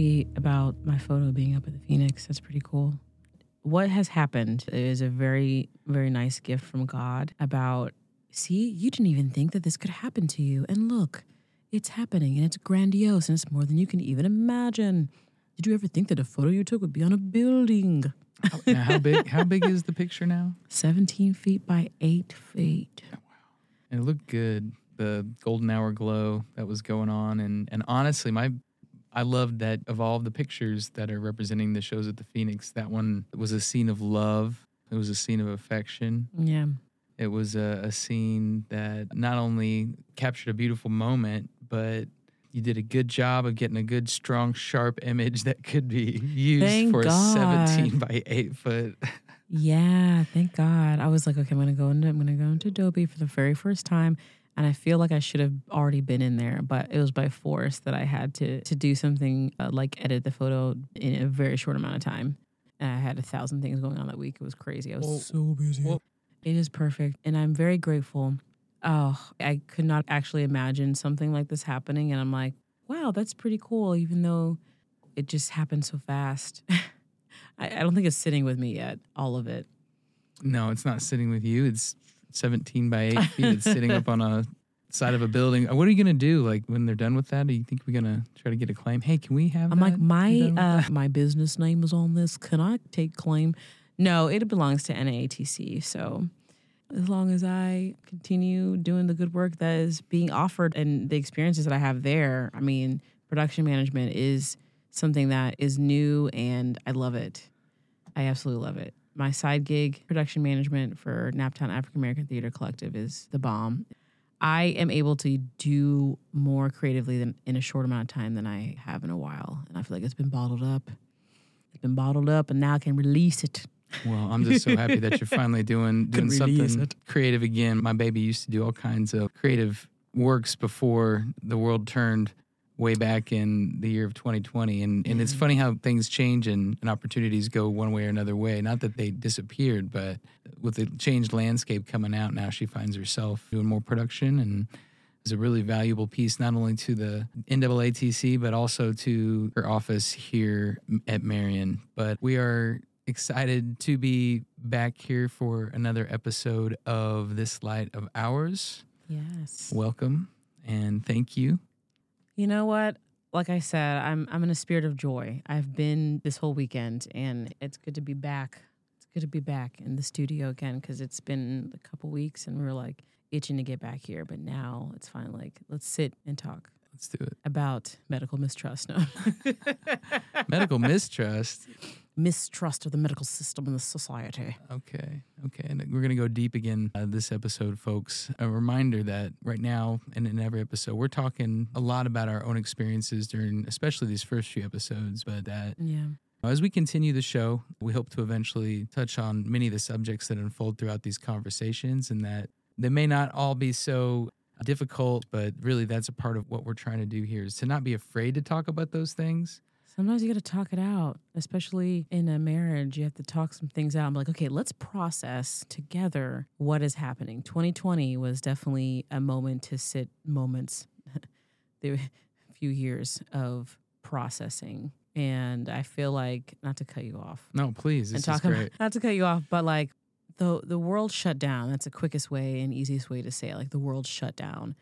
Happy about my photo being up at the Phoenix. That's pretty cool. What has happened is a very, very nice gift from God about, see, you didn't even think that this could happen to you. And look, it's happening and it's grandiose and it's more than you can even imagine. Did you ever think that a photo you took would be on a building? How, now, how big? How big is the picture now? 17 feet by 8 feet. Oh, wow! And it looked good. The golden hour glow that was going on, and and honestly, my I loved that of all the pictures that are representing the shows at the Phoenix, that one was a scene of love. It was a scene of affection. Yeah. It was a, a scene that not only captured a beautiful moment, but you did a good job of getting a good, strong, sharp image that could be used Thank for God. a 17 by 8 foot. Yeah, thank God. I was like, okay, I'm gonna go into I'm gonna go into Adobe for the very first time. And I feel like I should have already been in there, but it was by force that I had to to do something uh, like edit the photo in a very short amount of time. And I had a thousand things going on that week. It was crazy. I was Well, so busy. well- it is perfect, and I'm very grateful. Oh, I could not actually imagine something like this happening, and I'm like, wow, that's pretty cool. Even though it just happened so fast. I, I don't think it's sitting with me yet. All of it. No, it's not sitting with you. It's 17 by 8 feet. It's sitting up on a side of a building. What are you going to do? Like when they're done with that, do you think we're going to try to get a claim? Hey, can we have I'm like, my You're done with uh, my business name is on this. Can I take claim? No, it belongs to NAATC. So as long as I continue doing the good work that is being offered and the experiences that I have there, I mean, production management is something that is new and I love it. I absolutely love it. My side gig, production management for Naptown African American Theater Collective, is the bomb. I am able to do more creatively than in a short amount of time than I have in a while. And I feel like it's been bottled up. It's been bottled up and now I can release it. Well, I'm just so happy that you're finally doing doing something it. creative again. My baby used to do all kinds of creative works before the world turned way back in the year of 2020 and, and it's funny how things change and, and opportunities go one way or another way not that they disappeared but with the changed landscape coming out now she finds herself doing more production and is a really valuable piece not only to the NAATC but also to her office here at Marian. But we are excited to be back here for another episode of This Light of Ours. Yes. Welcome and thank you. You know what? Like I said, I'm I'm in a spirit of joy. I've been this whole weekend and it's good to be back. It's good to be back in the studio again because it's been a couple weeks and we were like itching to get back here. But now it's finally like let's sit and talk Let's do it. about medical mistrust. No. Medical mistrust. Mistrust of the medical system and the society. Okay. Okay. And we're going to go deep again uh, this episode, folks. A reminder that right now and in every episode, we're talking a lot about our own experiences during, especially these first few episodes, but that Yeah. As we continue the show, we hope to eventually touch on many of the subjects that unfold throughout these conversations and that they may not all be so difficult, but really that's a part of what we're trying to do here is to not be afraid to talk about those things. Sometimes you got to talk it out, especially in a marriage. You have to talk some things out. I'm like, okay, let's process together what is happening. 2020 was definitely a moment to sit moments. the few years of processing. And I feel like, not to cut you off, No, please. And talk great. about, not to cut you off, but like the the world shut down. That's the quickest way and easiest way to say it. Like the world shut down,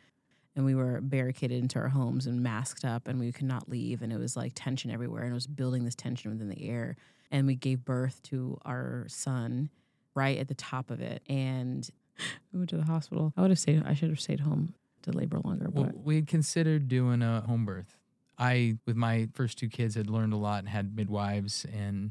and we were barricaded into our homes and masked up, and we could not leave, and it was like tension everywhere, and it was building this tension within the air. And we gave birth to our son right at the top of it, and we went to the hospital. I would have stayed. I should have stayed home to labor longer, Well, but we had considered doing a home birth. I, with my first two kids, had learned a lot and had midwives, and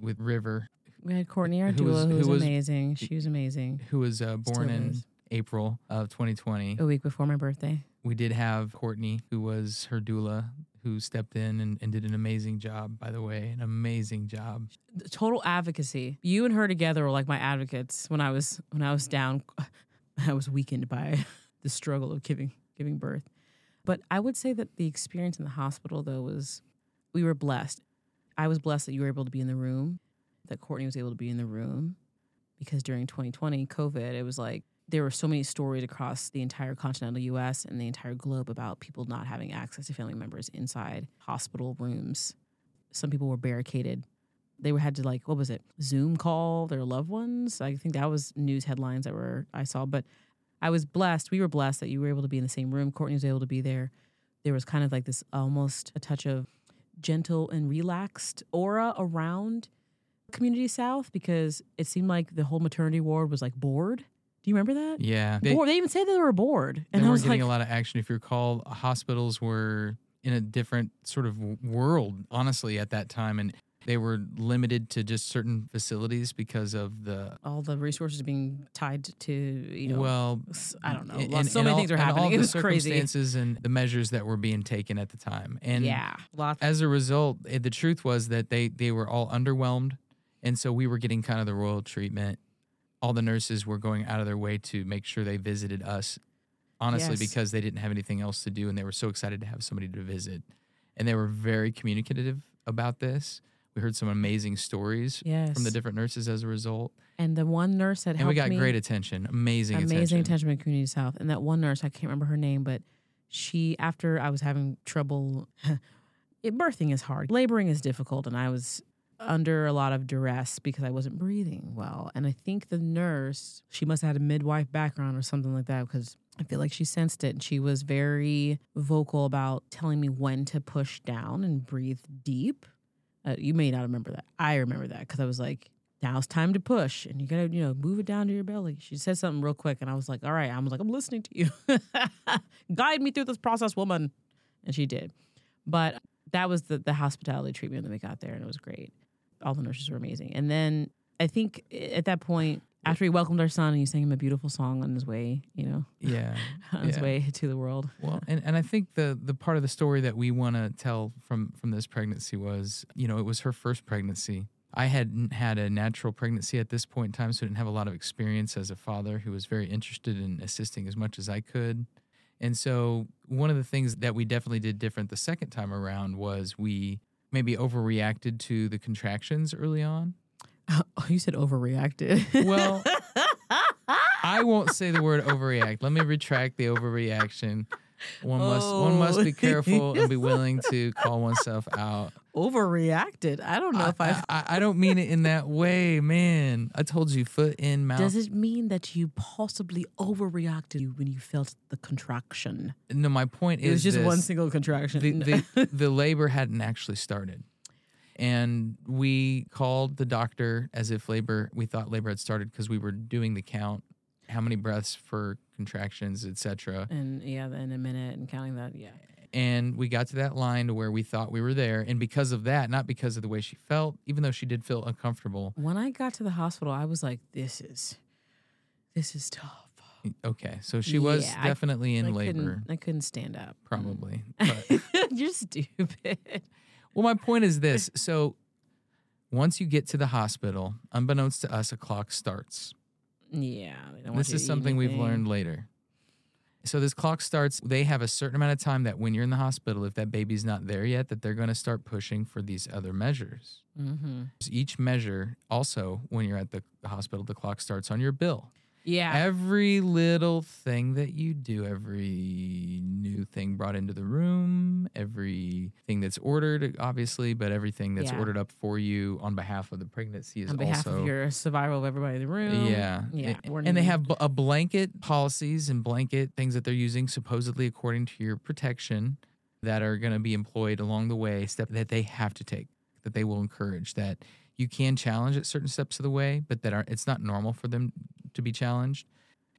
with River, we had Courtney, our who doula, was- who who was, was- amazing. She was amazing. who was uh, born Still in is. April of 2020. A week before my birthday. We did have Courtney, who was her doula, who stepped in and, and did an amazing job, by the way, an amazing job. total advocacy. You and her together were like my advocates when I was when I was down. I was weakened by the struggle of giving giving birth. But I would say that the experience in the hospital though was we were blessed. I was blessed that you were able to be in the room, that Courtney was able to be in the room because during 2020 COVID, it was like there were so many stories across the entire continental US and the entire globe about people not having access to family members inside hospital rooms. Some people were barricaded. They were had to like what was it? Zoom call their loved ones. I think that was news headlines that were I saw, but I was blessed. We were blessed that you were able to be in the same room. Courtney was able to be there. There was kind of like this almost a touch of gentle and relaxed aura around Community South because it seemed like the whole maternity ward was like bored. Do you remember that? Yeah. They, bored. They even said they were bored, and they I was getting like, a lot of action. If you recall, hospitals were in a different sort of world, honestly, at that time, and they were limited to just certain facilities because of the all the resources being tied to you know. Well, I don't know. and- Well, so and many all- things are happening. All It the was crazy. circumstances and the measures that were being taken at the time, and yeah, lots. as a result, eh, the truth was that they they were all underwhelmed, and so we were getting kind of the royal treatment. All the nurses were going out of their way to make sure they visited us, honestly, Yes. because they didn't have anything else to do, and they were so excited to have somebody to visit, and they were very communicative about this. We heard some amazing stories yes. from the different nurses as a result, and the one nurse that and we got me, great attention, amazing, amazing attention. attention from Community South. And that one nurse, I can't remember her name, but she, after I was having trouble, it, birthing is hard, laboring is difficult, and I was under a lot of duress because I wasn't breathing well. And I think the nurse, she must have had a midwife background or something like that because I feel like she sensed it. And she was very vocal about telling me when to push down and breathe deep. Uh, you may not remember that. I remember that because I was like, now it's time to push and you gotta, you know, move it down to your belly. She said something real quick and I was like, all right, I was like, I'm listening to you. Guide me through this process, woman. And she did. But that was the, the hospitality treatment that we got there and it was great. All the nurses were amazing. And then I think at that point, after he welcomed our son and he sang him a beautiful song on his way, you know, Yeah, on his Yeah. way to the world. Well, and, and I think the the part of the story that we want to tell from from this pregnancy was, you know, it was her first pregnancy. I hadn't had a natural pregnancy at this point in time, so I didn't have a lot of experience as a father who was very interested in assisting as much as I could. And so one of the things that we definitely did different the second time around was we maybe overreacted to the contractions early on. Oh, you said overreacted. Well, I won't say the word overreact. Let me retract the overreaction. One must one oh. must be Oh. careful and be willing to call oneself out. overreacted. I don't know if I, I, I don't mean it in that way, man. I told you, foot in mouth. Does it mean that you possibly overreacted when you felt the contraction? no, my point It is was just this. one single contraction. the, the, the labor hadn't actually started. And we called the doctor as if labor, we thought labor had started because we were doing the count, how many breaths for contractions, etc. and yeah, in a minute and counting that, yeah. And we got to that line to where we thought we were there. And because of that, not because of the way she felt, even though she did feel uncomfortable. When I got to the hospital, I was like, "This is, this is tough." Okay. So she was Yeah, I- definitely in I labor, couldn't, I couldn't stand up. probably. But You're stupid. Well, my point is this. So once you get to the hospital, unbeknownst to us, a clock starts. Yeah. This is something we've learned later. So this clock starts, they have a certain amount of time that when you're in the hospital, if that baby's not there yet, that they're going to start pushing for these other measures. Mhm. Each measure, also, when you're at the hospital, the clock starts on your bill. Yeah. Every little thing that you do, every new thing brought into the room, everything that's ordered, obviously, but everything that's Yeah. ordered up for you on behalf of the pregnancy is on behalf also of your survival of everybody in the room. yeah, Yeah. A- We're and they have b- a blanket policies and blanket things that they're using supposedly according to your protection that are going to be employed along the way. Step that they have to take, that they will encourage. That you can challenge at certain steps of the way, but that are it's not normal for them to be challenged.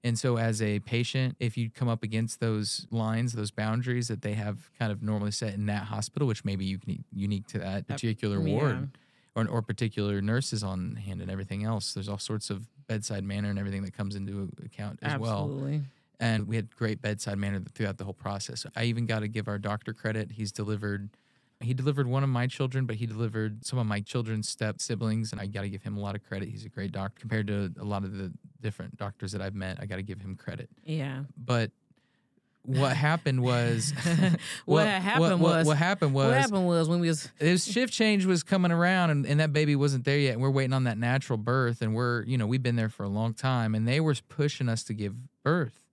And so, as a patient, if you come up against those lines, those boundaries that they have kind of normally set in that hospital, which may be unique, unique to that particular yeah. ward, or, or particular nurses on hand and everything else. There's all sorts of bedside manner and everything that comes into account as well. Absolutely. And we had great bedside manner throughout the whole process. I even got to give our doctor credit. He's delivered. He delivered one of my children, but he delivered some of my children's step siblings, and I got to give him a lot of credit. He's a great doctor compared to a lot of the different doctors that I've met. I got to give him credit Yeah. but what happened was What happened what, was- what happened was what happened was when we was this shift change was coming around and, and that baby wasn't there yet and we're waiting on that natural birth and we're you know we've been there for a long time and they were pushing us to give birth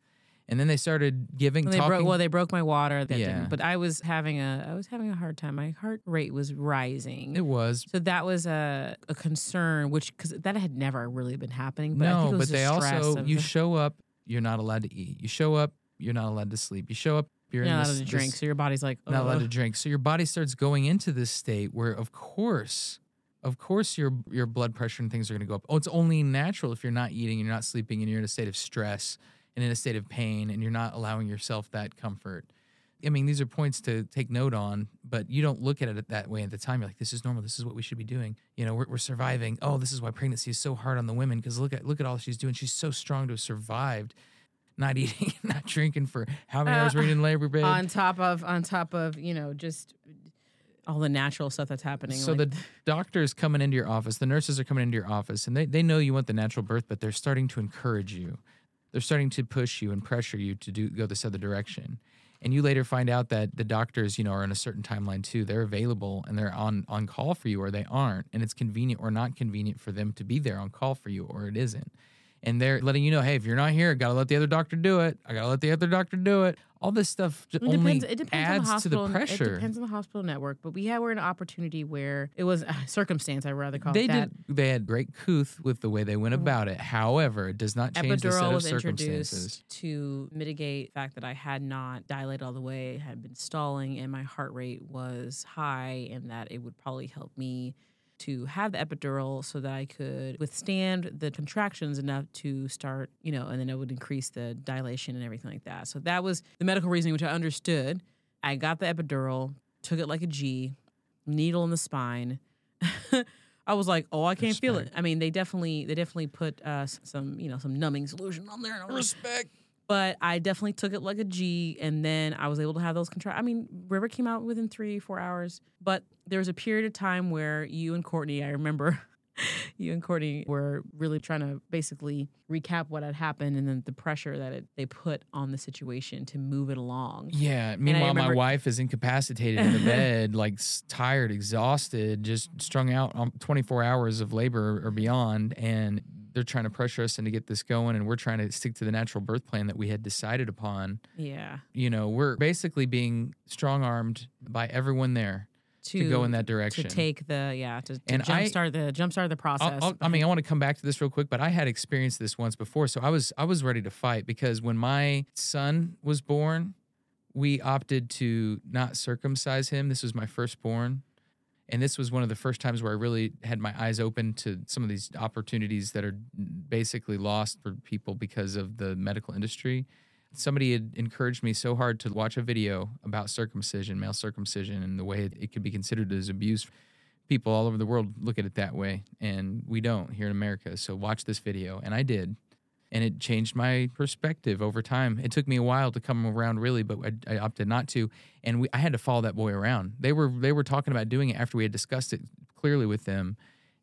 and then they started giving they talking broke well they broke my water that Yeah. didn't, but i was having a i was having a hard time. My heart rate was rising. It was. So that was a, a concern which because that had never really been happening but no but they the also you the- show up you're not allowed to eat. You show up you're not allowed to sleep. You show up you're, you're not this, allowed to drink this- so your body's like not allowed to drink. So your body starts going into this state where, of course, of course, your your blood pressure and things are going to go up. Oh, it's only natural if you're not eating, and you're not sleeping, and you're in a state of stress and in a state of pain, and you're not allowing yourself that comfort. I mean, these are points to take note on, but you don't look at it that way at the time. You're like, this is normal. This is what we should be doing. You know, we're, we're surviving. Oh, this is why pregnancy is so hard on the women because look at look at all she's doing. She's so strong to have survived, not eating, not drinking for how many Uh, hours were you in labor, babe? on top of on top of you know just all the natural stuff that's happening So like, the doctors coming into your office, the nurses are coming into your office, and they, they know you want the natural birth, but they're starting to encourage you. They're starting to push you and pressure you to do go this other direction. And you later find out that the doctors, you know, are in a certain timeline too. They're available and they're on on call for you, or they aren't, and it's convenient or not convenient for them to be there on call for you, or it isn't. And they're letting you know, hey, if you're not here, I gotta let the other doctor do it. I gotta let the other doctor do it. All this stuff just It only depends. It depends on adds the hospital. to the pressure. It depends on the hospital network. But we had we're in an opportunity where it was uh, circumstance. I rather call they it that. did they had great couth with the way they went about it however it does not change the set Epidural of was circumstances introduced to mitigate the fact that I had not dilated all the way, had been stalling, and my heart rate was high, and that it would probably help me to have the epidural so that I could withstand the contractions enough to start, you know, and then it would increase the dilation and everything like that. So that was the medical reasoning, which I understood. I got the epidural, took it like a G, needle in the spine. I was like, oh, I can't feel it. I mean, they definitely they definitely put uh, some you know some numbing solution on there. And I was like, respect but I definitely took it like a G, and then I was able to have those contract. I mean, River came out within three, four hours, but there was a period of time where you and Courtney, I remember, you and Courtney were really trying to basically recap what had happened and then the pressure that it, they put on the situation to move it along. yeah meanwhile my wife is incapacitated in the bed like tired exhausted just strung out on 24 hours of labor or beyond and they're trying to pressure us into get this going and we're trying to stick to the natural birth plan that we had decided upon. Yeah, you know we're basically being strong-armed by everyone there to, go in that direction to take the yeah to, to And I- jumpstart the jumpstart the process. I'll, I'll, I mean, I want to come back to this real quick, but I had experienced this once before, so I was I was ready to fight because when my son was born, we opted to not circumcise him. This was my firstborn, and this was one of the first times where I really had my eyes open to some of these opportunities that are basically lost for people because of the medical industry. Somebody had encouraged me so hard to watch a video about circumcision, male circumcision, and the way it, could be considered as abuse. People all over the world look at it that way and we don't here in america. So watch this video and i did and it changed my perspective over time. It took me a while to come around really but i, I opted not to and we, i had to follow that boy around. They were they were talking about doing it after we had discussed it clearly with them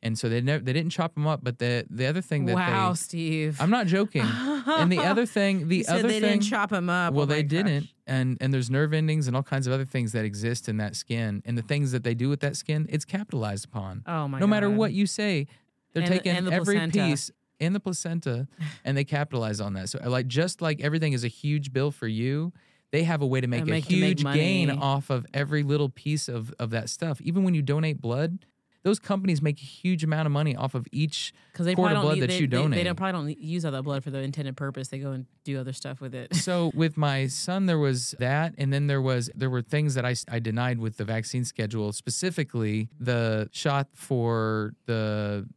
and so they never they didn't chop them up but the the other thing that wow, they Steve. i'm not joking and the other thing the other they thing didn't chop them up. well, Oh they gosh. didn't, and and there's nerve endings and all kinds of other things that exist in that skin, and the things that they do with that skin, it's capitalized upon. Oh my no matter what you say, they're And taking the every placenta. piece in the placenta, and they capitalize on that. So, uh, like, just like everything is a huge bill for you. They have a way to make And a make- to make huge gain off of every little piece of, of that stuff. Even when you donate blood, those companies make a huge amount of money off of each Because they quart of blood that they, you donate. They, don't probably don't use all that blood for the intended purpose. They go and do other stuff with it. so with my son there was that and then there was there were things that I, I denied with the vaccine schedule specifically the shot for the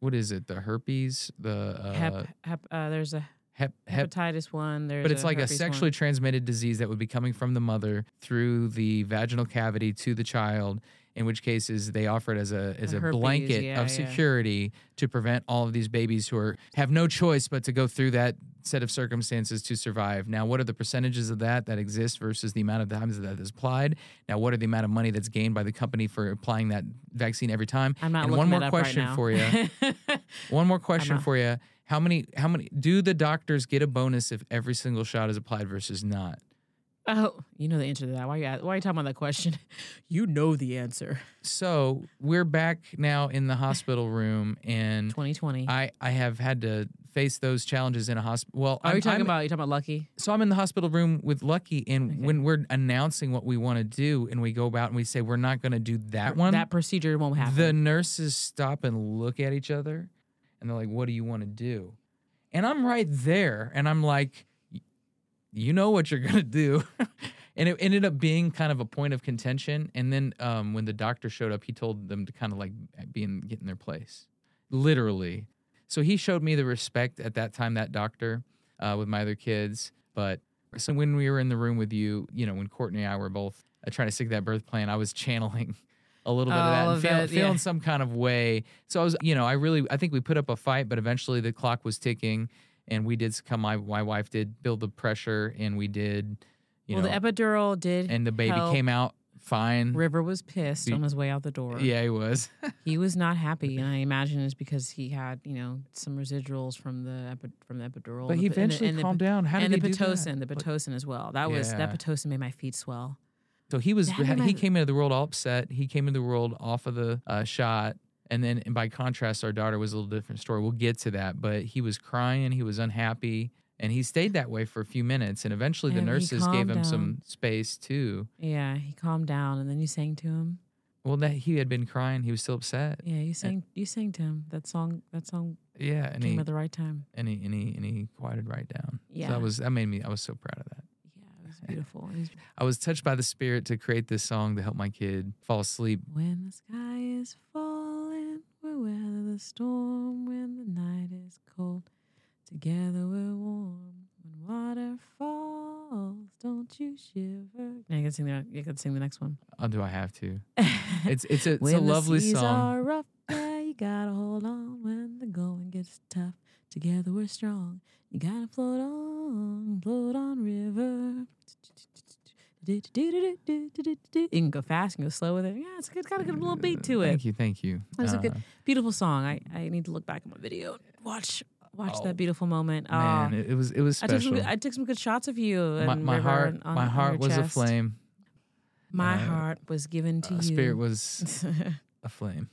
what is it the herpes the uh, hep, hep, uh, there's a hep, hep hepatitis one. There's but it's like a sexually one. transmitted disease that would be coming from the mother through the vaginal cavity to the child in which cases they offer it as a as A herpes, blanket yeah, of yeah. security to prevent all of these babies who are have no choice but to go through that set of circumstances to survive. Now, what are the percentages of that that exist versus the amount of times that is applied? Now, what are the amount of money that's gained by the company for applying that vaccine every time? I'm not and looking one more right question now. for you. One more question for you. How many how many do the doctors get a bonus if every single shot is applied versus not? Oh, you know the answer to that. Why are you, why are you talking about that question? You know the answer. So we're back now in the hospital room, and 2020. I I have had to face those challenges in a hospital. Well, are I'm, you talking I'm- about? You talking about Lucky? So I'm in the hospital room with Lucky, and Okay. when we're announcing what we want to do, and we go about and we say we're not going to do that one, That procedure won't happen. the nurses stop and look at each other, and they're like, "What do you want to do?" And I'm right there, and I'm like, "Y- "You know what you're gonna do." And it ended up being kind of a point of contention. And then um, when the doctor showed up, he told them to kind of like be in, get in their place, literally. So he showed me the respect at that time, that doctor, uh, with my other kids. But so when we were in the room with you, you know, when Courtney and I were both uh, trying to stick that birth plan, I was channeling a little bit of that and of feel, it, feeling yeah. some kind of way. So I was, you know, I really, I think we put up a fight, but eventually the clock was ticking, and we did come. My my wife did build the pressure, and we did, you well, know, the epidural did. and the baby help. came out fine. River was pissed The- on his way out the door. Yeah, he was. He was not happy, and I imagine it's because he had, you know, some residuals from the epi- from the epidural. but he the- and the- eventually and the- calmed down. How did and he the do that? pitocin, the pitocin as well. That was that pitocin made my feet swell. So he was That he came into the world all upset. He came into the world off of the uh, shot, and then and by contrast, our daughter was a little different story. We'll get to that, but he was crying. He was unhappy, and he stayed that way for a few minutes. And eventually, the And he nurses gave him some space too. Yeah, he calmed down, and then you sang to him. Well, that he had been crying. He was still upset. Yeah, you sang you sang to him. That song that song Yeah, and came he at the right time. and he and he and he quieted right down. so Yeah. that was that made me. I was so proud of that. Yeah, it was beautiful. It was, I was touched by the spirit to create this song to help my kid fall asleep. when the sky is falling, weather the storm. When the night is cold, together we're warm. When water falls, don't you shiver. Now you can sing the you can sing the next one. Oh, do I have to? It's it's a, it's a lovely the seas song. are rough, yeah, you gotta hold on when the going gets tough. Together we're strong. You gotta float on, float on river. You can go fast, you can go slow with it. Yeah, it's good, got a good little beat to it. Thank you, thank you. It was a Uh, good, beautiful song. I, I need to look back at my video, watch watch Oh, that beautiful moment. Oh, Man, it, it was it was I took special. some, I took some good shots of you. my, and my heart, on- my heart was a chest. flame. My Uh, heart was given to Uh, you. spirit was a flame.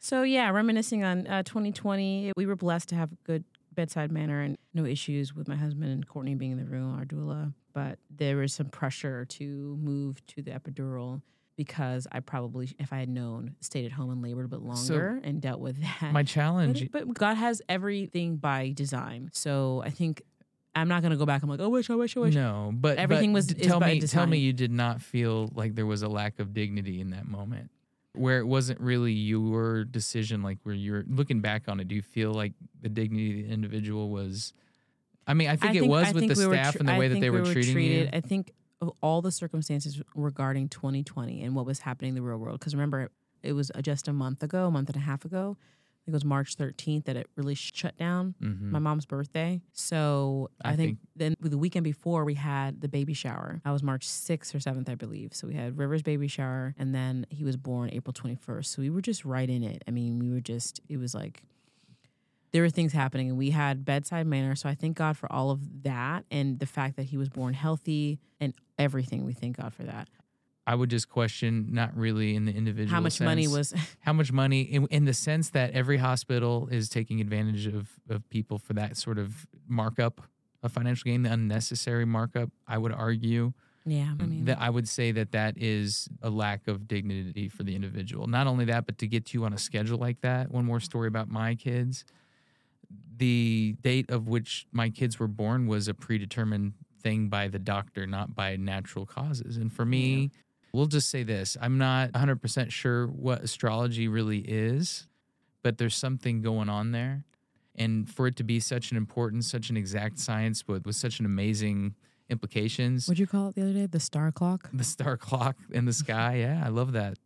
So yeah, reminiscing on uh, 2020, we were blessed to have good bedside manner and no issues with my husband and Courtney being in the room, our doula. But there was some pressure to move to the epidural because I probably, if I had known, stayed at home and labored a bit longer and dealt with that. My challenge. but God has everything by design. So I think I'm not going to go back. I'm like, oh, wish, I wish, I wish. No, but Everything but was- tell me tell me you did not feel like there was a lack of dignity in that moment. Where it wasn't really your decision, like where you're looking back on it, do you feel like the dignity of the individual was? I mean, I think it was I with think the we staff tr- and the I way that they we were treating treated, you. I think all the circumstances regarding 2020 and what was happening in the real world. Because remember, it was just a month ago, a month and a half ago. I think it was March 13th that it really shut down. Mhm. My mom's birthday. So I, I think, then the weekend before we had the baby shower. That was March 6th or 7th, I believe. So we had River's baby shower and then he was born April 21st. So we were just right in it. I mean, we were just, it was like, there were things happening and we had bedside manner. So I thank God for all of that and the fact that he was born healthy and everything. We thank God for that. I would just question, not really in the individual. How much money was how much money in, in the sense that every hospital is taking advantage of of people for that sort of markup of financial gain, the unnecessary markup. I would argue Yeah, I mean mm, that I would say that that is a lack of dignity for the individual. Not only that, but to get you on a schedule like that. One more story about my kids. The date of which my kids were born was a predetermined thing by the doctor, not by natural causes. And for me, we'll just say this I'm not 100% sure what astrology really is, but there's something going on there. And for it to be such an important, such an exact science but with such an amazing implications, What'd you call it the other day? The star clock? the star clock in the sky. Yeah, I love that.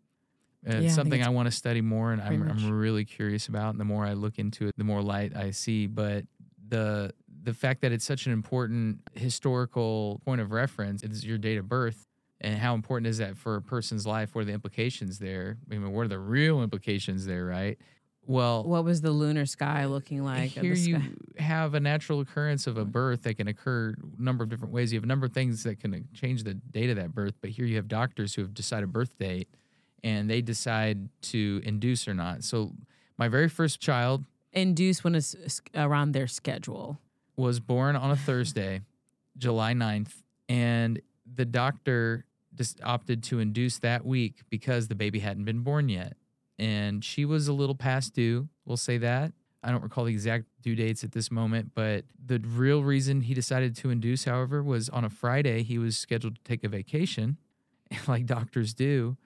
Uh, Yeah, I it's something it's I want to study more, and I'm, I'm really curious about. And the more I look into it, the more light I see. But the the fact that it's such an important historical point of reference is your date of birth, and how important is that for a person's life? What are the implications there? I mean, what are the real implications there? Right? Well, What was the lunar sky looking like? here you have a natural occurrence of a birth that can occur a number of different ways. You have a number of things that can change the date of that birth, but here you have doctors who have decided a birth date and they decide to induce or not. So my very first child induce when it's around their schedule. was born on a Thursday, July 9th, and the doctor just opted to induce that week because the baby hadn't been born yet. And she was a little past due, we'll say that. I don't recall the exact due dates at this moment, but the real reason he decided to induce, however, was on a Friday he was scheduled to take a vacation, like doctors do.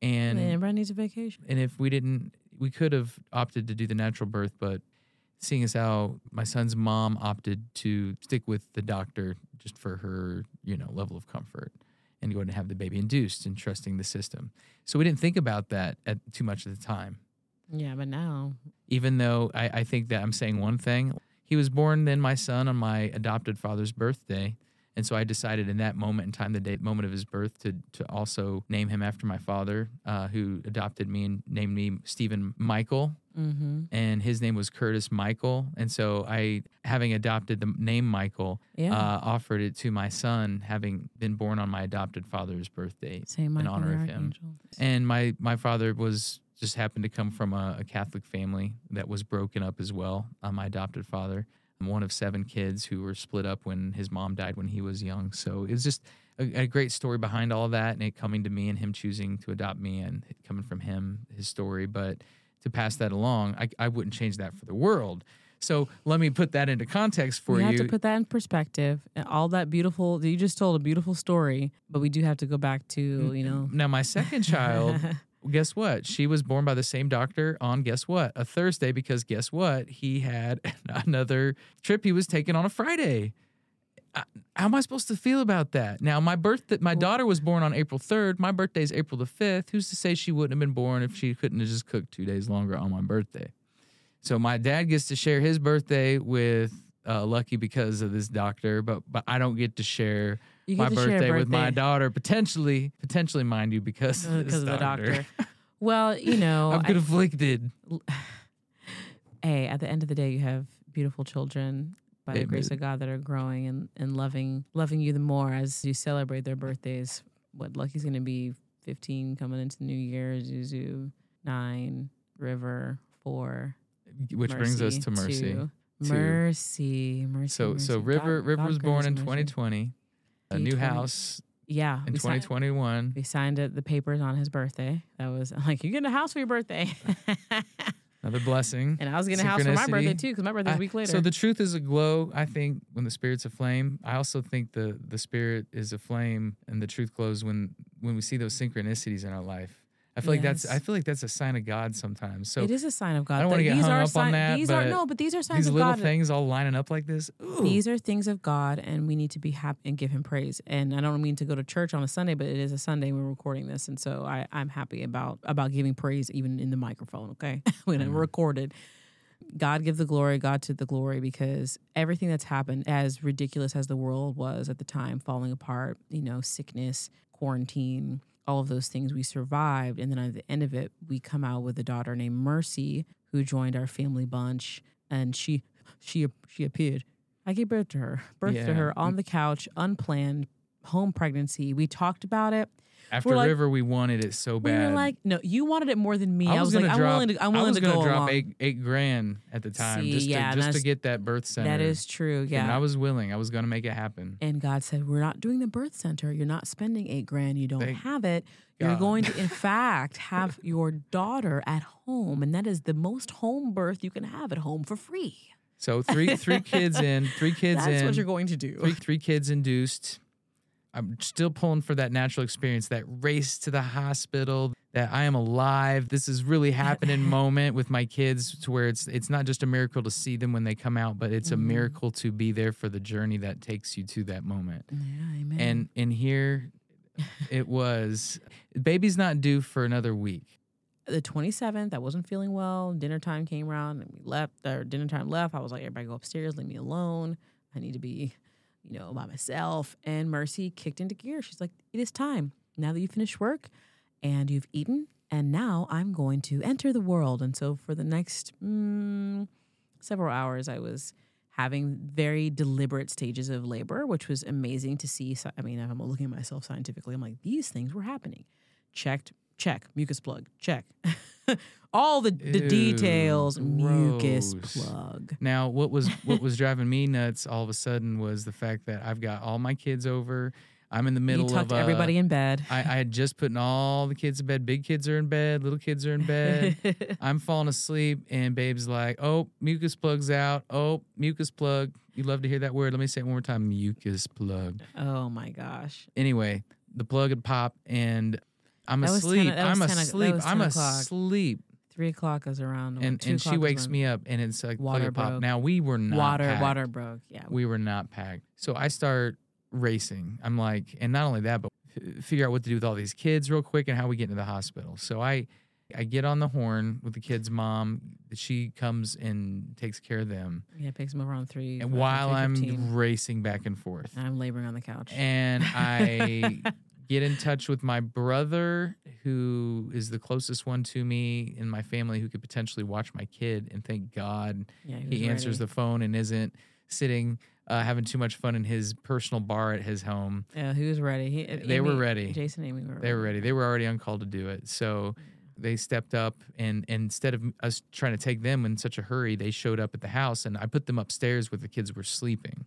And Everybody needs a vacation. and if we didn't, we could have opted to do the natural birth, but seeing as how my son's mom opted to stick with the doctor just for her, you know, level of comfort and going to have the baby induced and trusting the system. So we didn't think about that at too much at the time. Yeah, but now Even though I, I think that I'm saying one thing, he was born then my son on my adopted father's birthday. And so I decided in that moment in time, the date moment of his birth, to to also name him after my father, uh, who adopted me and named me Stephen Michael, mm-hmm. and his name was Curtis Michael. And so I, having adopted the name Michael, Yeah. uh, offered it to my son, having been born on my adopted father's birthday Same in honor of him. And my my father was just happened to come from a, a Catholic family that was broken up as well. Uh, my adopted father, I'm one of seven kids who were split up when his mom died when he was young. So it was just a, a great story behind all of that, and it coming to me and him choosing to adopt me and coming from him, his story. But to pass that along, I, I wouldn't change that for the world. So let me put that into context for we you. have to put that in perspective. And all that beautiful, you just told a beautiful story, but we do have to go back to, you know, Now, my second child, guess what? She was born by the same doctor on guess what? A Thursday, because guess what? He had another trip he was taking on a Friday. I- How am I supposed to feel about that? Now, my birth, my daughter was born on April 3rd. My birthday is April the 5th. Who's to say she wouldn't have been born if she couldn't have just cooked two days longer on my birthday? So my dad gets to share his birthday with uh, Lucky because of this doctor, but but I don't get to share get my to share birthday, with my daughter potentially, potentially, mind you, because of, because of the doctor. well, you know, I'm I- conflicted. hey, at the end of the day, you have beautiful children by the grace of God that are growing and, and loving loving you the more as you celebrate their birthdays. What Lucky's going to be 15 coming into the new year, Zuzu 9, River 4, Which brings us to mercy. two. Two. Mercy, mercy. So so. River God- River God was born in 2020. A new 20 house Yeah, in we signed, 2021. we signed it, the papers on his birthday. That was I'm like, you're getting a house for your birthday. Another blessing. and I was getting a house for my birthday too, because my birthday's a week later. So the truth is a glow. I think when the spirit's a flame. I also think the the spirit is a flame, and the truth glows when when we see those synchronicities in our life. I feel like that's I feel like that's a sign of God sometimes. So it is a sign of God. I don't wanna get these hung are up on that, These are no, but these are signs of God. these little God. things all lining up like this. Ooh. These are things of God, and we need to be happy and give Him praise. And I don't mean to go to church on a Sunday, but it is a Sunday we're recording this, and so I, I'm happy about about giving praise even in the microphone. Okay, when Mm-hmm. I recorded, God give the glory, God to the glory, because everything that's happened, as ridiculous as the world was at the time, falling apart, you know, sickness, quarantine, all of those things, we survived, and then at the end of it, we come out with a daughter named Mercy who joined our family bunch, and she she she appeared. I gave birth to her, birth to her on mm. the couch, unplanned, home pregnancy. We talked about it. After like- River, we wanted it so We bad. were like, no, you wanted it more than me. I, was, gonna like, drop, I'm willing to, I'm I willing was to gonna go drop along. eight eight grand at the time See, just to, just to get that birth center. That is true. And Yeah. I was willing. I was gonna make it happen. and God said, We're not doing the birth center. You're not spending eight grand. You don't Thank have it. You're God. going to, in fact, have your daughter at home. And that is the most home birth you can have at home for free. So three three kids in, three kids That's in, what you're going to do. three three kids induced. I'm still pulling for that natural experience, that race to the hospital, that I am alive. This is really happening moment with my kids to where it's it's not just a miracle to see them when they come out, but it's a Mhm. miracle to be there for the journey that takes you to that moment. Yeah, amen. And in here it was baby's not due for another week. the 27th, I wasn't feeling well. Dinner time came around and we left, or dinner time left. I was like, everybody go upstairs, leave me alone. I need to be, you know, by myself. And Mercy kicked into gear. She's like, it is time. Now that you've finished work and you've eaten And now I'm going to enter the world. And so for the next mm, several hours, I was having very deliberate stages of labor, which was amazing to see. I mean, if I'm looking at myself scientifically. I'm like, these things were happening. Checked, check, mucus plug, check. All the, the Ew, details, mucus gross. plug. Now, what was what was driving me nuts all of a sudden was the fact that I've got all my kids over. I'm in the middle You tucked of uh, everybody in bed. I, I had just put all the kids in bed. Big kids are in bed. Little kids are in bed. I'm falling asleep, and babe's like, "Oh, mucus plug's out. Oh, mucus plug. You love to hear that word. Let me say it one more time. Mucus plug. oh my gosh. Anyway, the plug had popped, and I'm That 10 asleep. that was I'm 10 o- that asleep. I'm 10 asleep. Three o'clock is around. And and she wakes me up, and it's like Water popped. broke. Now we were not Water, packed. water broke. Yeah. we were not packed. So I start racing. I'm like, and not only that, but f- figure out what to do with all these kids real quick and how we get into the hospital. So I, I get on the horn with the kid's mom. She comes and takes care of them. Yeah, picks them up around three. And while I'm racing back and forth, and I'm laboring on the couch. and I get in touch with my brother, who is the closest one to me in my family who could potentially watch my kid. And thank God yeah, he answers the phone and isn't sitting uh, having too much fun in his personal bar at his home. Yeah, he was ready. He, They were ready. Jason and Amy were. They were ready. They were already on call to do it. So they stepped up and, and instead of us trying to take them in such a hurry, they showed up at the house and I put them upstairs where the kids were sleeping.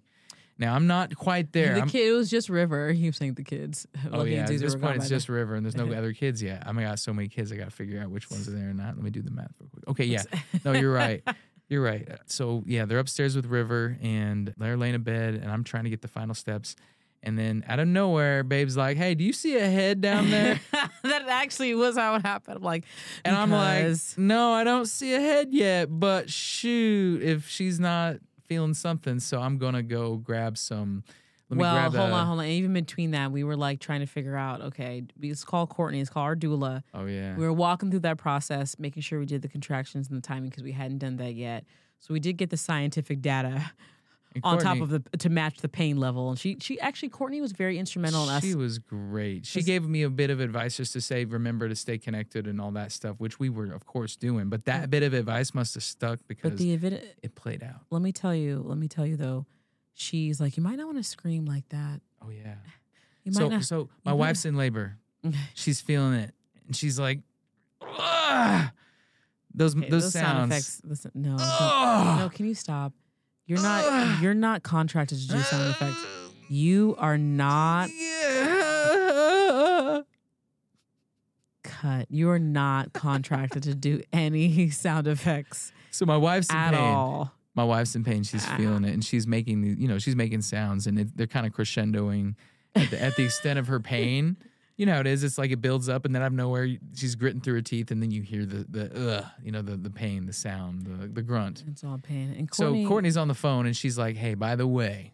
Now I'm not quite there. The I'm- kid it was just River. He was saying the kids. Oh Lucky yeah, at this point it's just River, and there's no other kids yet. I mean, I got so many kids, I got to figure out which ones are there or not. Let me do the math real quick. Okay, yeah, no, you're right, you're right. So yeah, they're upstairs with River, and they're laying in bed, and I'm trying to get the final steps, and then out of nowhere, Babe's like, "Hey, do you see a head down there?" that actually was how it happened. I'm like, and I'm like, "No, I don't see a head yet, but shoot, if she's not feeling something, so I'm gonna go grab some." Let me well, grab hold a- on, hold on. Even between that, we were like trying to figure out. Okay, it's call Courtney. It's called our doula. Oh yeah. We were walking through that process, making sure we did the contractions and the timing because we hadn't done that yet. So we did get the scientific data And on top of the to match the pain level. And she she actually Courtney was very instrumental in us. She was great. She gave me a bit of advice just to say, remember to stay connected and all that stuff, which we were, of course, doing. But that bit of advice must have stuck because the event, it played out. let me tell you, let me tell you though, she's like, you might not want to scream like that. Oh yeah. You So, might not. so my wife's in labor. She's feeling it, and she's like, "Ugh." those Okay, those, sound sounds. effects. Listen, no, Ugh. no. Can you stop? You're not. Ugh. You're not contracted to do sound effects. You are not Yeah. cut. You are not contracted to do any sound effects So my wife's in at pain. all. my wife's in pain. She's Ah. feeling it, and she's making you know, she's making sounds, and it, they're kind of crescendoing at the, at the extent of her pain. You know how it is. It's like it builds up, and then out of nowhere, she's gritting through her teeth, and then you hear the the ugh, you know, the the pain, the sound, the the grunt. It's all pain. And Courtney, so Courtney's on the phone, and she's like, "Hey, by the way."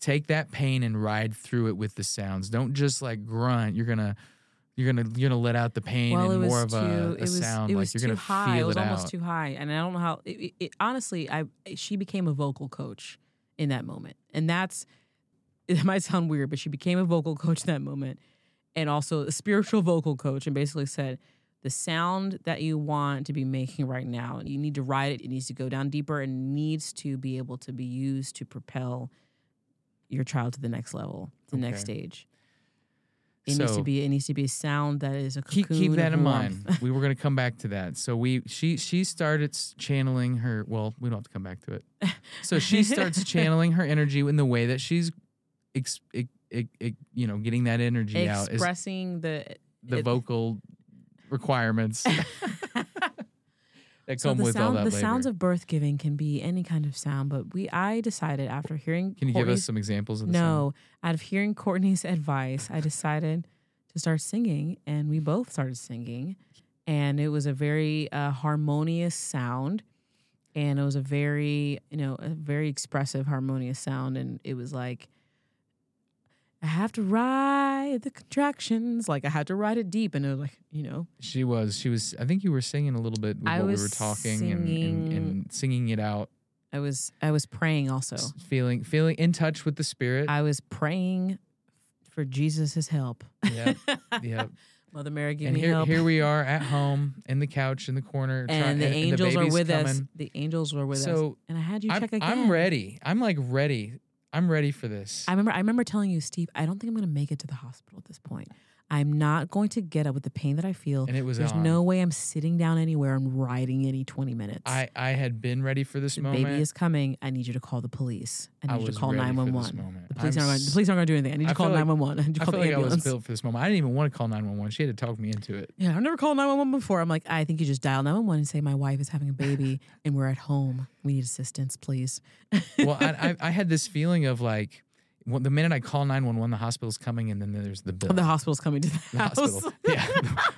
Take that pain and ride through it with the sounds. Don't just like grunt. You're gonna, you're gonna, you're gonna let out the pain well, and more of too. a, a was. sound. it like you're too gonna high. feel it was it almost out. too high, and I don't know how. It, it- honestly, I she became a vocal coach in that moment, and that's. It might sound weird, but she became a vocal coach that moment, and also a spiritual vocal coach, and basically said. The sound that you want to be making right now, you need to ride it. It needs to go down deeper and needs to be able to be used to propel your child to the next level, the next stage. It needs to be. It needs to be a sound that is a keep keep that in warmth. mind. we were going to come back to that. So we she she started channeling her. Well, we don't have to come back to it. So she starts channeling her energy in the way that she's, ex, ex, ex, you know, getting that energy out is expressing the the it- vocal requirements that so come with all that the labor. sounds of birth giving can be any kind of sound but we i decided after hearing Can you give us some examples of the sound? no out of hearing courtney's advice i decided to start singing and we both started singing and it was a very uh, harmonious sound and it was a very you know a very expressive harmonious sound and it was like I have to ride the contractions. Like I had to ride it deep, and it was like you know, She was. She was. I think you were singing a little bit I what we were talking and, and, singing- and singing it out, I was I was praying also. s- feeling feeling in touch with the spirit. I was praying for Jesus' help. yeah, yeah. Mother Mary, give and me here, help. here we are at home in the couch in the corner. and the angels are baby's with us. coming. The angels were with us. So And I had you check again. I'm ready. I'm like ready. I'm ready for this. I remember I remember telling you, Steve, I don't think I'm gonna make it to the hospital at this point. I'm not going to get up with the pain that I feel. And it was There's on. no way I'm sitting down anywhere and riding any 20 minutes. I, I had been ready for this the moment. baby is coming. I need you to call the police. I I need you was to call ready for this 911. moment. The police I'm aren't going, the police aren't going to do anything. I need you to call feel like- 911. I need you I feel the like I was built for this moment. I didn't even want to call 911. She had to talk me into it. Yeah, I've never called 911 before. I'm like, I think you just dial 911 and say, My wife is having a baby and we're at home. We need assistance, please. Well, I, I, I had this feeling of like, well, the minute I call 911, the hospital's coming and then there's the bill. The hospital's coming to the, The house. hospital. yeah.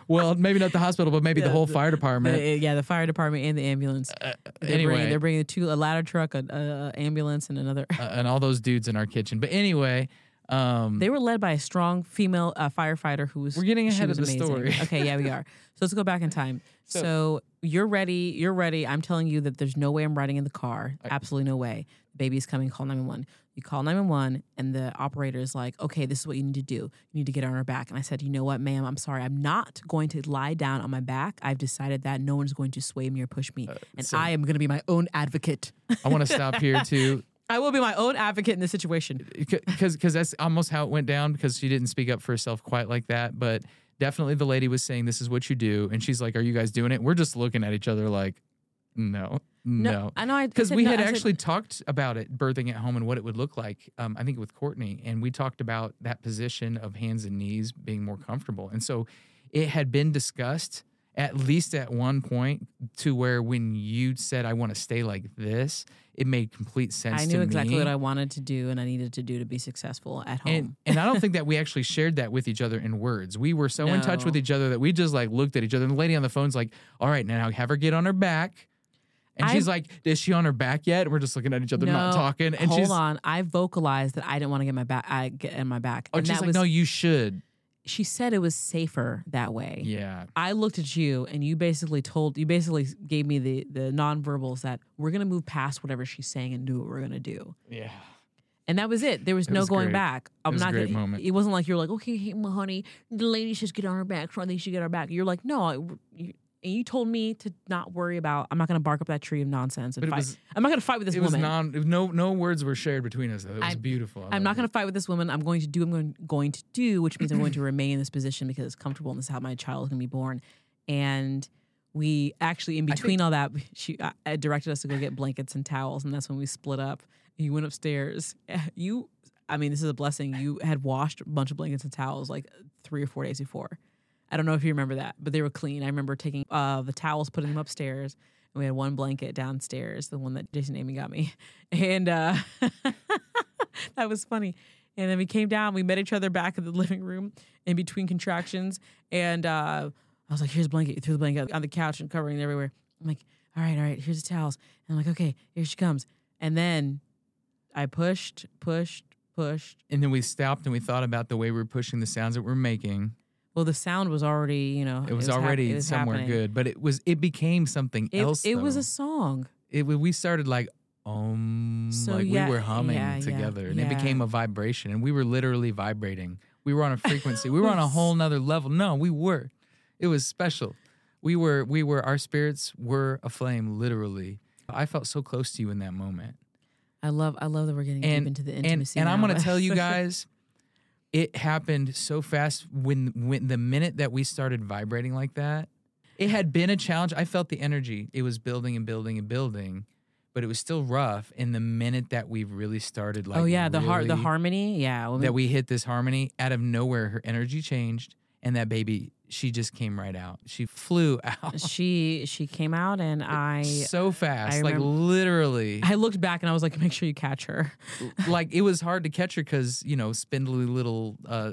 Well, maybe not the hospital, but maybe the Yeah, whole the- fire department. The- yeah, the fire department and the ambulance. they're anyway. bringing, they're bringing two a ladder truck, a, a, a ambulance, and another. uh, and all those dudes in our kitchen. But anyway, um, They were led by a strong female uh, firefighter who was. We're getting ahead of the amazing. story. okay, yeah, we are. So let's go back in time. So, So- you're ready. You're ready. I'm telling you that there's no way I'm riding in the car. Absolutely no way. Baby's coming. Call 911. You call 911, and the operator is like, "Okay, this is what you need to do. You need to get on her back." And I said, "You know what, ma'am? I'm sorry. I'm not going to lie down on my back. I've decided that no one's going to sway me or push me, and Uh, so- I am going to be my own advocate. I want to stop here too. I will be my own advocate in this situation." because that's almost how it went down because she didn't speak up for herself quite like that but definitely the lady was saying this is what you do and she's like are you guys doing it we're just looking at each other like no no I know. I- I because we no- had I said- actually talked about it birthing at home and what it would look like um, i think with courtney and we talked about that position of hands and knees being more comfortable and so it had been discussed at least at one point to where when you said i want to stay like this it made complete sense I knew exactly me what I wanted to do and I needed to do to be successful at home. and and I don't think that we actually shared that with each other in words. We were so in touch with each other that we just like looked at each other. And the lady on the phone's like, "All right, now have her get on her back." And she's like, "Is she on her back yet?" And we're just looking at each other, not talking. And hold she's on. I vocalized that I didn't want to get my back. I get in my back. oh, and she's like, was, "No, you should." She said it was safer that way. Yeah, I looked at you and you basically told you basically gave me the the nonverbals that we're gonna move past whatever she's saying and do what we're gonna do. yeah. And that was it. There was It no was going great. back. I'm not great gonna, moment. It wasn't like you're like, okay, hey, my honey, the lady should get on her back, so I think she get on her back. You're like, no, I, you, and you told me to not worry about. I'm not gonna bark up that tree of nonsense and But fight. was- I'm not gonna fight with this It was woman. non, no, no words were shared between us. Though. It was I- beautiful. I I'm not going to fight with this woman. I'm going to do. I'm going, going to do, which means I'm going to remain in this position because it's comfortable and this is how my child is going to be born. And we actually, in between think- all that, she uh, uh, directed us to go get blankets and towels, and that's when we split up. You went upstairs. You, I mean, this is a blessing. You had washed a bunch of blankets and towels like three or four days before. I don't know if you remember that, but they were clean. I remember taking uh, the towels, putting them upstairs, and we had one blanket downstairs, the one that Jason Amy got me, and. uh that was funny. And then we came down, we met each other back in the living room in between contractions. And uh, I was like, here's a blanket. You threw the blanket on the couch and covering it everywhere. I'm like, all right, all right, here's the towels. And I'm like, okay, here she comes. And then I pushed, pushed, pushed. And then we stopped and we thought about the way we were pushing the sounds that we're making. Well, the sound was already, you know, It was, hap- already it was somewhere happening. good, but it was it became something It, else. it was a song. it we started like um So, like yeah, we were humming yeah, yeah, together and yeah. it became a vibration and we were literally vibrating we were on a frequency we were on a whole nother level no we were it was special we were we were our spirits were aflame literally i felt so close to you in that moment I love, I love that we're getting and deep into the and, intimacy. and i'm going to tell you guys it happened so fast when when the minute that we started vibrating like that it had been a challenge i felt the energy it was building and building and building but it was still rough and the minute that we really started like oh yeah, the har- the harmony. Yeah, when we- that we hit this harmony out of nowhere her energy changed and that baby she just came right out she flew out she she came out and I so fast I like remember- literally I looked back and I was like, make sure you catch her. like it was hard to catch her because you know spindly little uh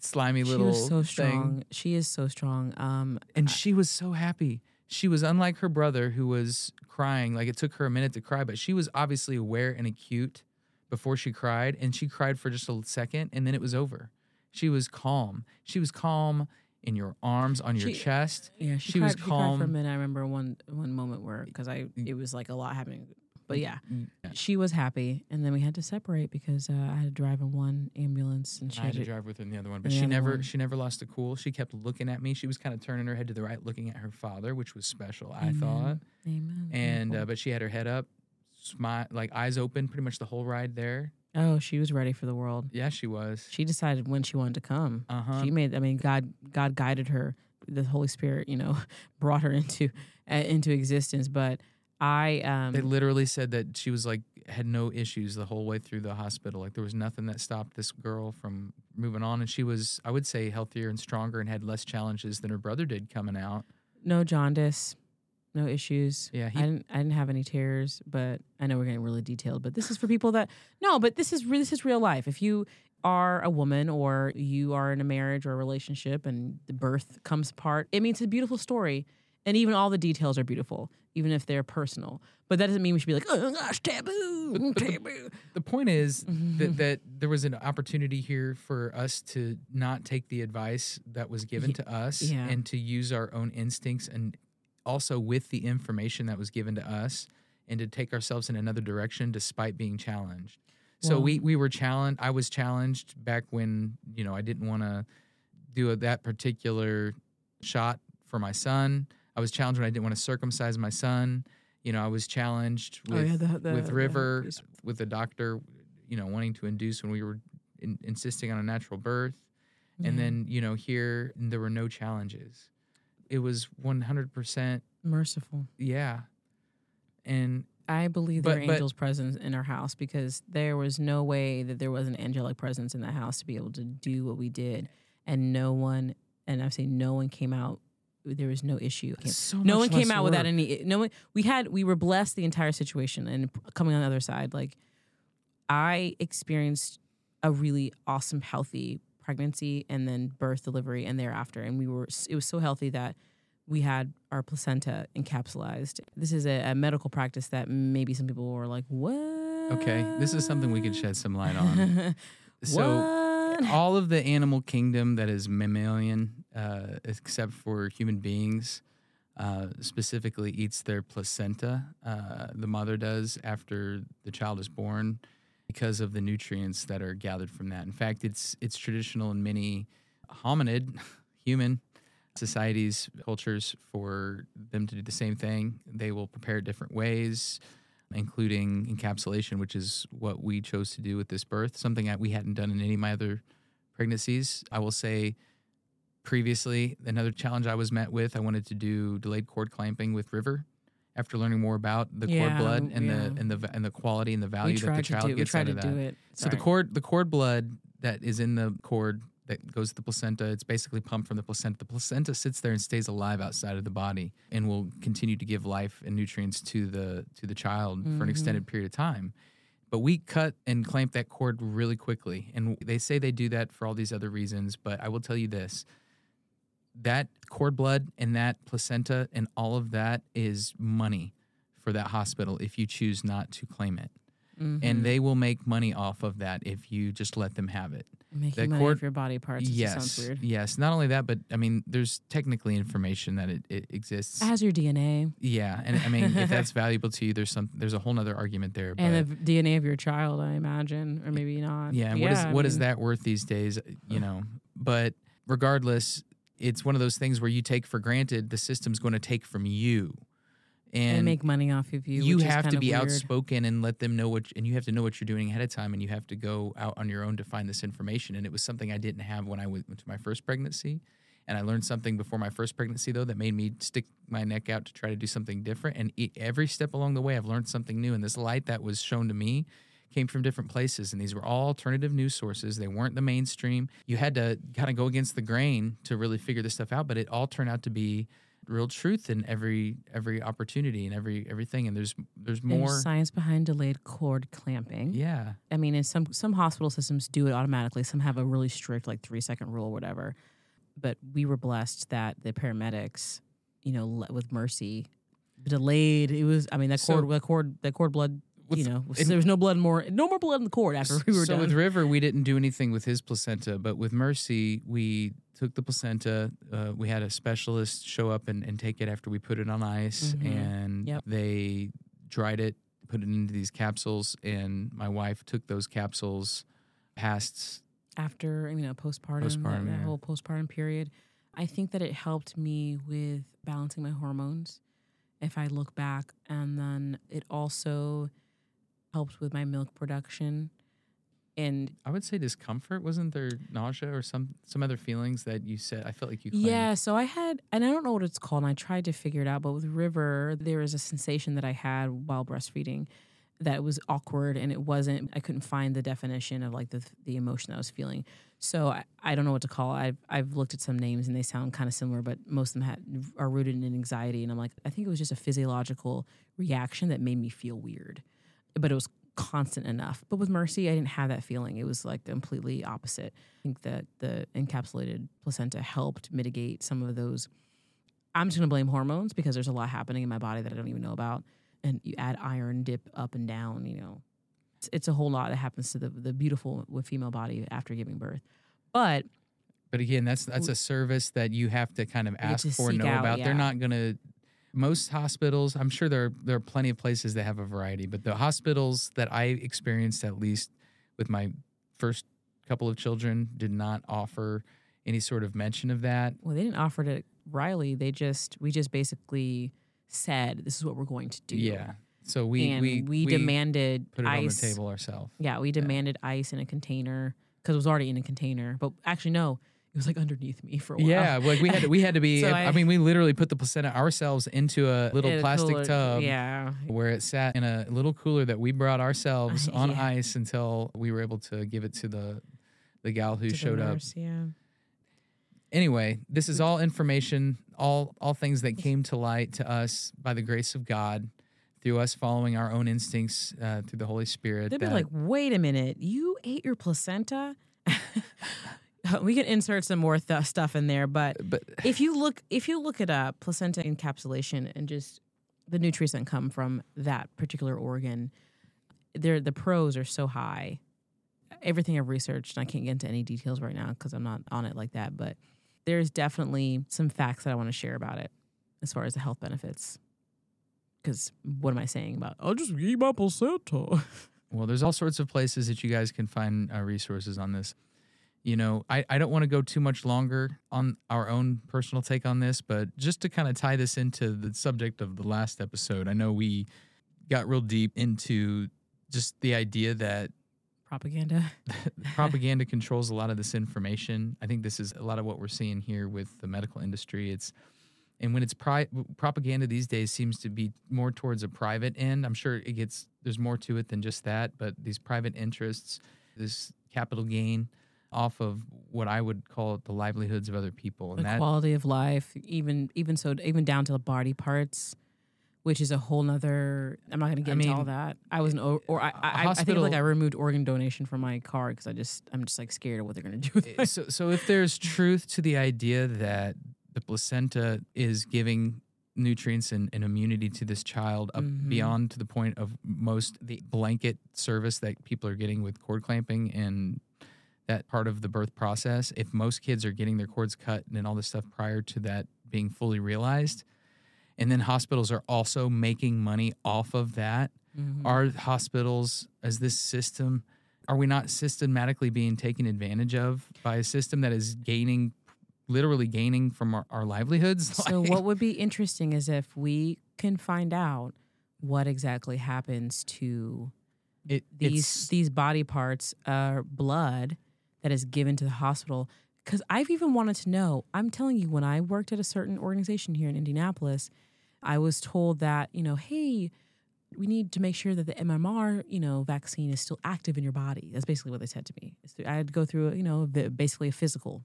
slimy She little She was so thing. strong. She is so strong. Um, and she was so happy she was unlike her brother who was crying like it took her a minute to cry but she was obviously aware and acute before she cried and she cried for just a second and then it was over she was calm she was calm in your arms on your She- chest yeah, she, She cried, was she cried for a minute. I remember one one moment where because I it was like a lot happening. But yeah, Yeah. she was happy, and then we had to separate because uh, I had to drive in one ambulance, and she I had to to- drive with her in the other one, but she never one. she never lost the cool. She kept looking at me. She was kind of turning her head to the right, looking at her father, which was special. I thought, Amen. and uh, but she had her head up, smile, like eyes open, pretty much the whole ride there. Oh, she was ready for the world. Yeah, she was. She decided when she wanted to come. Uh huh. She made. I mean, God. God guided her. The Holy Spirit, you know, brought her into uh, into existence. But I, um, They literally said that she was like had no issues the whole way through the hospital. Like there was nothing that stopped this girl from moving on, and she was, I would say, healthier and stronger and had less challenges than her brother did coming out. no jaundice, no issues. Yeah, he- I didn't. I didn't have any tears, but I know we're getting really detailed. But this is for people that no. But this is this is real life. If you are a woman or you are in a marriage or a relationship and the birth comes apart, it means it's a beautiful story. And even all the details are beautiful, even if they're personal. But that doesn't mean we should be like, oh gosh, taboo, taboo. The point is that, that there was an opportunity here for us to not take the advice that was given Ye- to us yeah. and to use our own instincts and also with the information that was given to us and to take ourselves in another direction despite being challenged. So we we were challenged. I was challenged back when you know I didn't want to do a, that particular shot for my son. I was challenged when I didn't want to circumcise my son. You know, I was challenged Oh, with yeah, the- the- with the River, herpes. with the doctor, you know, wanting to induce when we were in, insisting on a natural birth. And then, you know, here there were no challenges. It was 100%, merciful. yeah. And I believe But- there are but- angels present in our house because there was no way that there was an angelic presence in the house to be able to do what we did, and no one, and I say no one came out. There was no issue. So no one came out without any. No one. We had. We were blessed the entire situation, and coming on the other side, like I experienced a really awesome, healthy pregnancy, and then birth, delivery, and thereafter, and we were. It was so healthy that we had our placenta encapsulized. This is a, a medical practice that maybe some people were like, "What?" okay, this is something we could shed some light on. so, all of the animal kingdom that is mammalian, uh, except for human beings, uh, specifically eats their placenta. Uh, the mother does after the child is born because of the nutrients that are gathered from that. In fact, it's it's traditional in many hominid, human societies, cultures for them to do the same thing. They will prepare different ways, including encapsulation, which is what we chose to do with this birth, something that we hadn't done in any of my other pregnancies. I will say previously, another challenge I was met with, I wanted to do delayed cord clamping with River. After learning more about the cord blood and yeah. the and the and the quality and the value that the child do. Gets out to of that. it. So the cord, the cord blood that is in the cord that goes to the placenta, it's basically pumped from the placenta. The placenta sits there and stays alive outside of the body and will continue to give life and nutrients to the to the child for an mm-hmm. extended period of time. But we cut and clamp that cord really quickly, and they say they do that for all these other reasons. But I will tell you this: that cord blood and that placenta and all of that is money for that hospital if you choose not to claim it Mm-hmm. and they will make money off of that if you just let them have it. making that money cord- off your body parts. Yes, just sounds weird. yes. Not only that, but I mean, there's technically information that it, it exists. Has your DNA yeah, and I mean, if that's valuable to you, there's some there's a whole nother argument there. But and the DNA of your child, I imagine, or maybe not. yeah, and what is I what is mean, that worth these days? You know, but regardless, it's one of those things where you take for granted the system's going to take from you, And and make money off of you. you have to be weird. outspoken and let them know what and you have to know what you're doing ahead of time and you have to go out on your own to find this information and it was something i didn't have when i went to my first pregnancy and i learned something before my first pregnancy though that made me stick my neck out to try to do something different and every step along the way i've learned something new and this light that was shown to me came from different places and these were all alternative news sources they weren't the mainstream you had to kind of go against the grain to really figure this stuff out but it all turned out to be real truth in every every opportunity and every everything and there's there's There's more science behind delayed cord clamping. yeah I mean, in some some hospital systems do it automatically. Some have a really strict like three second rule or whatever. But we were blessed that the paramedics, you know, with mercy, delayed. It was. I mean, that So- cord, that cord, that cord blood. With- you know, and- there was no blood more, no more blood in the cord after we were so done. with river we didn't do anything with his placenta but with mercy we took the placenta uh, we had a specialist show up and, and take it after we put it on ice Mhm. and Yep. they dried it put it into these capsules, and my wife took those capsules past after you know postpartum, Postpartum, that, that yeah. whole postpartum period i think that it helped me with balancing my hormones if i look back and then it also helped with my milk production and I would say discomfort. Wasn't there nausea or some some other feelings that you said? I felt like you. Claimed. yeah so i had and i don't know what it's called and i tried to figure it out but with river there was a sensation that i had while breastfeeding that was awkward and it wasn't i couldn't find the definition of like the the emotion i was feeling so i, I don't know what to call it. I've, I've looked at some names and they sound kind of similar but most of them had, are rooted in anxiety and i'm like i think it was just a physiological reaction that made me feel weird but it was constant enough but with mercy i didn't have that feeling it was like completely opposite i think that the encapsulated placenta helped mitigate some of those i'm just going to blame hormones because there's a lot happening in my body that i don't even know about and you add iron dip up and down you know it's, it's a whole lot that happens to the, the beautiful with female body after giving birth but But again, that's that's a service that you have to kind of ask for, know out, about. yeah. They're not gonna. Most hospitals, I'm sure there there are plenty of places that have a variety, but the hospitals that I experienced, at least with my first couple of children, did not offer any sort of mention of that. well they didn't offer to riley they just we just basically said this is what we're going to do Yeah. So we and we we, demanded put it ice on the table ourselves. Yeah, we demanded ice in a container because it was already in a container. But actually, no, it was like underneath me for a while. Yeah, like we had to, we had to be. So I, I- mean, we literally put the placenta ourselves into a little a plastic cooler- tub. Yeah, where it sat in a little cooler that we brought ourselves on Yeah. ice until we were able to give it to the the gal who to showed up. Yeah, Anyway, this is all information, all all things that came to light to us by the grace of God through us following our own instincts uh, through the Holy Spirit. they'd be like, "Wait a minute, you ate your placenta." we can insert some more th- stuff in there, but but if you look if you look it up, placenta encapsulation and just the nutrients that come from that particular organ, there the pros are so high. Everything I've researched, and I can't get into any details right now because I'm not on it like that, but there's definitely some facts that I want to share about it as far as the health benefits. Because what am I saying about? I'll just eat my placenta. Well, there's all sorts of places that you guys can find uh, resources on this. You know, I, I don't want to go too much longer on our own personal take on this, but just to kind of tie this into the subject of the last episode, I know we got real deep into just the idea that Propaganda. propaganda controls a lot of this information. I think this is a lot of what we're seeing here with the medical industry. It's and when it's pri- propaganda these days seems to be more towards a private end. I'm sure it gets there's more to it than just that, but these private interests, this capital gain off of what I would call the livelihoods of other people, the and that quality of life, even even so, even down to the body parts, which is a whole nother. I'm not going to get I into mean, all that. I was an o- or I, I, I think like I removed organ donation from my card because I just I'm just like scared of what they're going to do with it. so so if there's truth to the idea that the placenta is giving nutrients and, and immunity to this child up Mhm. beyond to the point of most the blanket service that people are getting with cord clamping and that part of the birth process if most kids are getting their cords cut and all this stuff prior to that being fully realized and then hospitals are also making money off of that Mhm. are hospitals as this system are we not systematically being taken advantage of by a system that is gaining literally gaining from our, our livelihoods So Like- what would be interesting is if we can find out what exactly happens to it, these these body parts are blood that is given to the hospital. Because i've even wanted to know i'm telling you when i worked at a certain organization here in indianapolis i was told that you know hey we need to make sure that the mmr you know vaccine is still active in your body. That's basically what they said to me. I had to go through you know basically a physical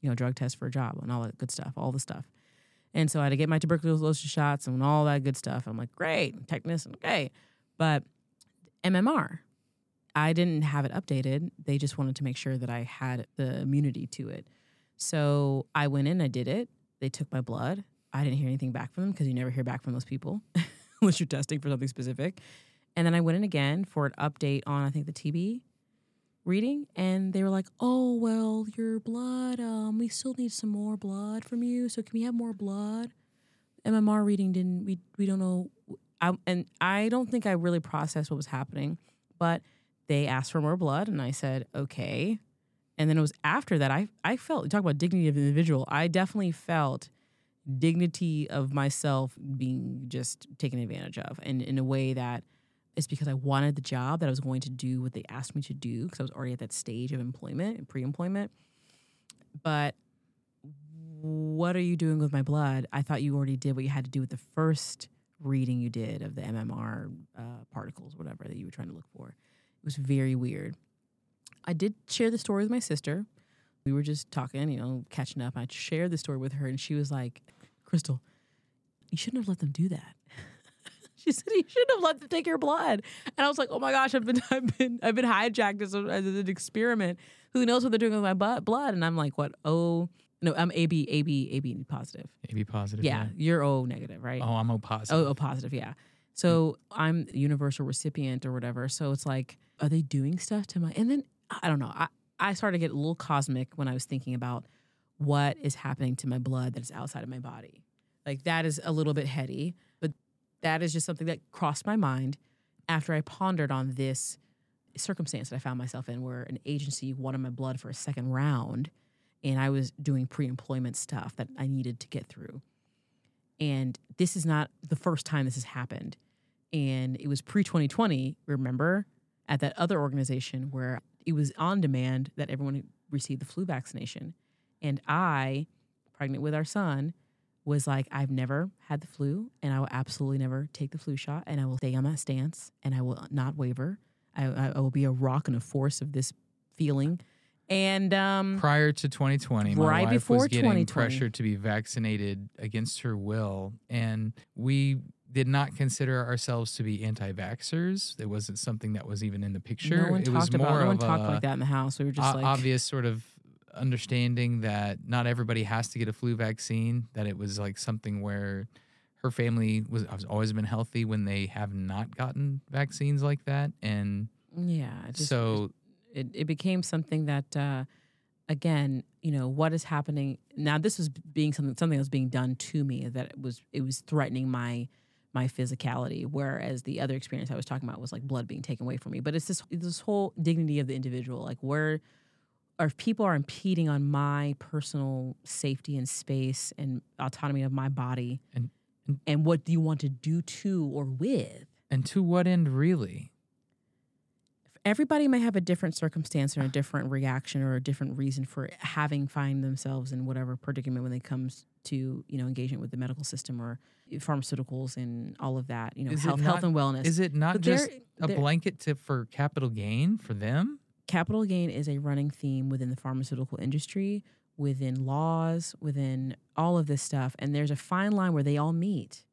you know drug test for a job and all that good stuff all the stuff. And so i had to get my tuberculosis shots and all that good stuff. I'm like great tetanus okay. But MMR. I didn't have it updated. They just wanted to make sure that I had the immunity to it. So I went in, I did it. They took my blood. I didn't hear anything back from them because you never hear back from those people unless you're testing for something specific. And then I went in again for an update on, I think, the TB reading. And they were like, oh, well, your blood, um, we still need some more blood from you. So can we have more blood? MMR reading didn't, we, we don't know. I and I don't think I really processed what was happening, but they asked for more blood, and I said okay. And then it was after that I I felt talk about dignity of individual. I definitely felt dignity of myself being just taken advantage of, and in a way that it's because I wanted the job that I was going to do what they asked me to do because I was already at that stage of employment and pre-employment. But what are you doing with my blood? I thought you already did what you had to do with the first reading you did of the MMR uh, particles, whatever that you were trying to look for. It was very weird. I did share the story with my sister. We were just talking, you know, catching up. I shared the story with her, and she was like, Crystal, you shouldn't have let them do that. she said you shouldn't have let them take your blood. And I was like, oh my gosh, I've been I've been I've been hijacked as, a, as an experiment. Who knows what they're doing with my butt, blood? And I'm like, what? Oh no, I'm AB AB AB positive. AB positive. Yeah, you're O negative, right? Oh, I'm O positive. Oh, O positive, yeah. So I'm universal recipient or whatever. So it's like, are they doing stuff to my? And then I don't know. I I started to get a little cosmic when I was thinking about what is happening to my blood that is outside of my body. Like that is a little bit heady, but that is just something that crossed my mind after I pondered on this circumstance that I found myself in, where an agency wanted my blood for a second round, and I was doing pre-employment stuff that I needed to get through. And this is not the first time this has happened. And it was pre 2020, remember, at that other organization where it was on demand that everyone received the flu vaccination. And I, pregnant with our son, was like, I've never had the flu and I will absolutely never take the flu shot and I will stay on that stance and I will not waver. I, I will be a rock and a force of this feeling. And um, prior to 2020, my Right wife before was getting pressure to be vaccinated against her will, and we did not consider ourselves to be anti-vaxxers. It wasn't something that was even in the picture. no one it was talked more about no one talked like that in the house. We were just o- like obvious sort of understanding that not everybody has to get a flu vaccine. That it was like something where her family was has always been healthy when they have not gotten vaccines like that, and Yeah. Just, so it, it became something that uh, again you know what is happening now this was being something something that was being done to me that it was it was threatening my my physicality whereas the other experience i was talking about was like blood being taken away from me. But it's this this whole dignity of the individual like where or if people are impeding on my personal safety and space and autonomy of my body. And- and- and what do you want to do to or with? And to what end really? everybody may have a different circumstance or a different reaction or a different reason for having find themselves in whatever predicament when it comes to you know engagement with the medical system or pharmaceuticals and all of that you know Is health health and wellness. Is it not But just there- a there- blanket tip for capital gain for them? capital gain is a running theme within the pharmaceutical industry within laws within all of this stuff and there's a fine line where they all meet.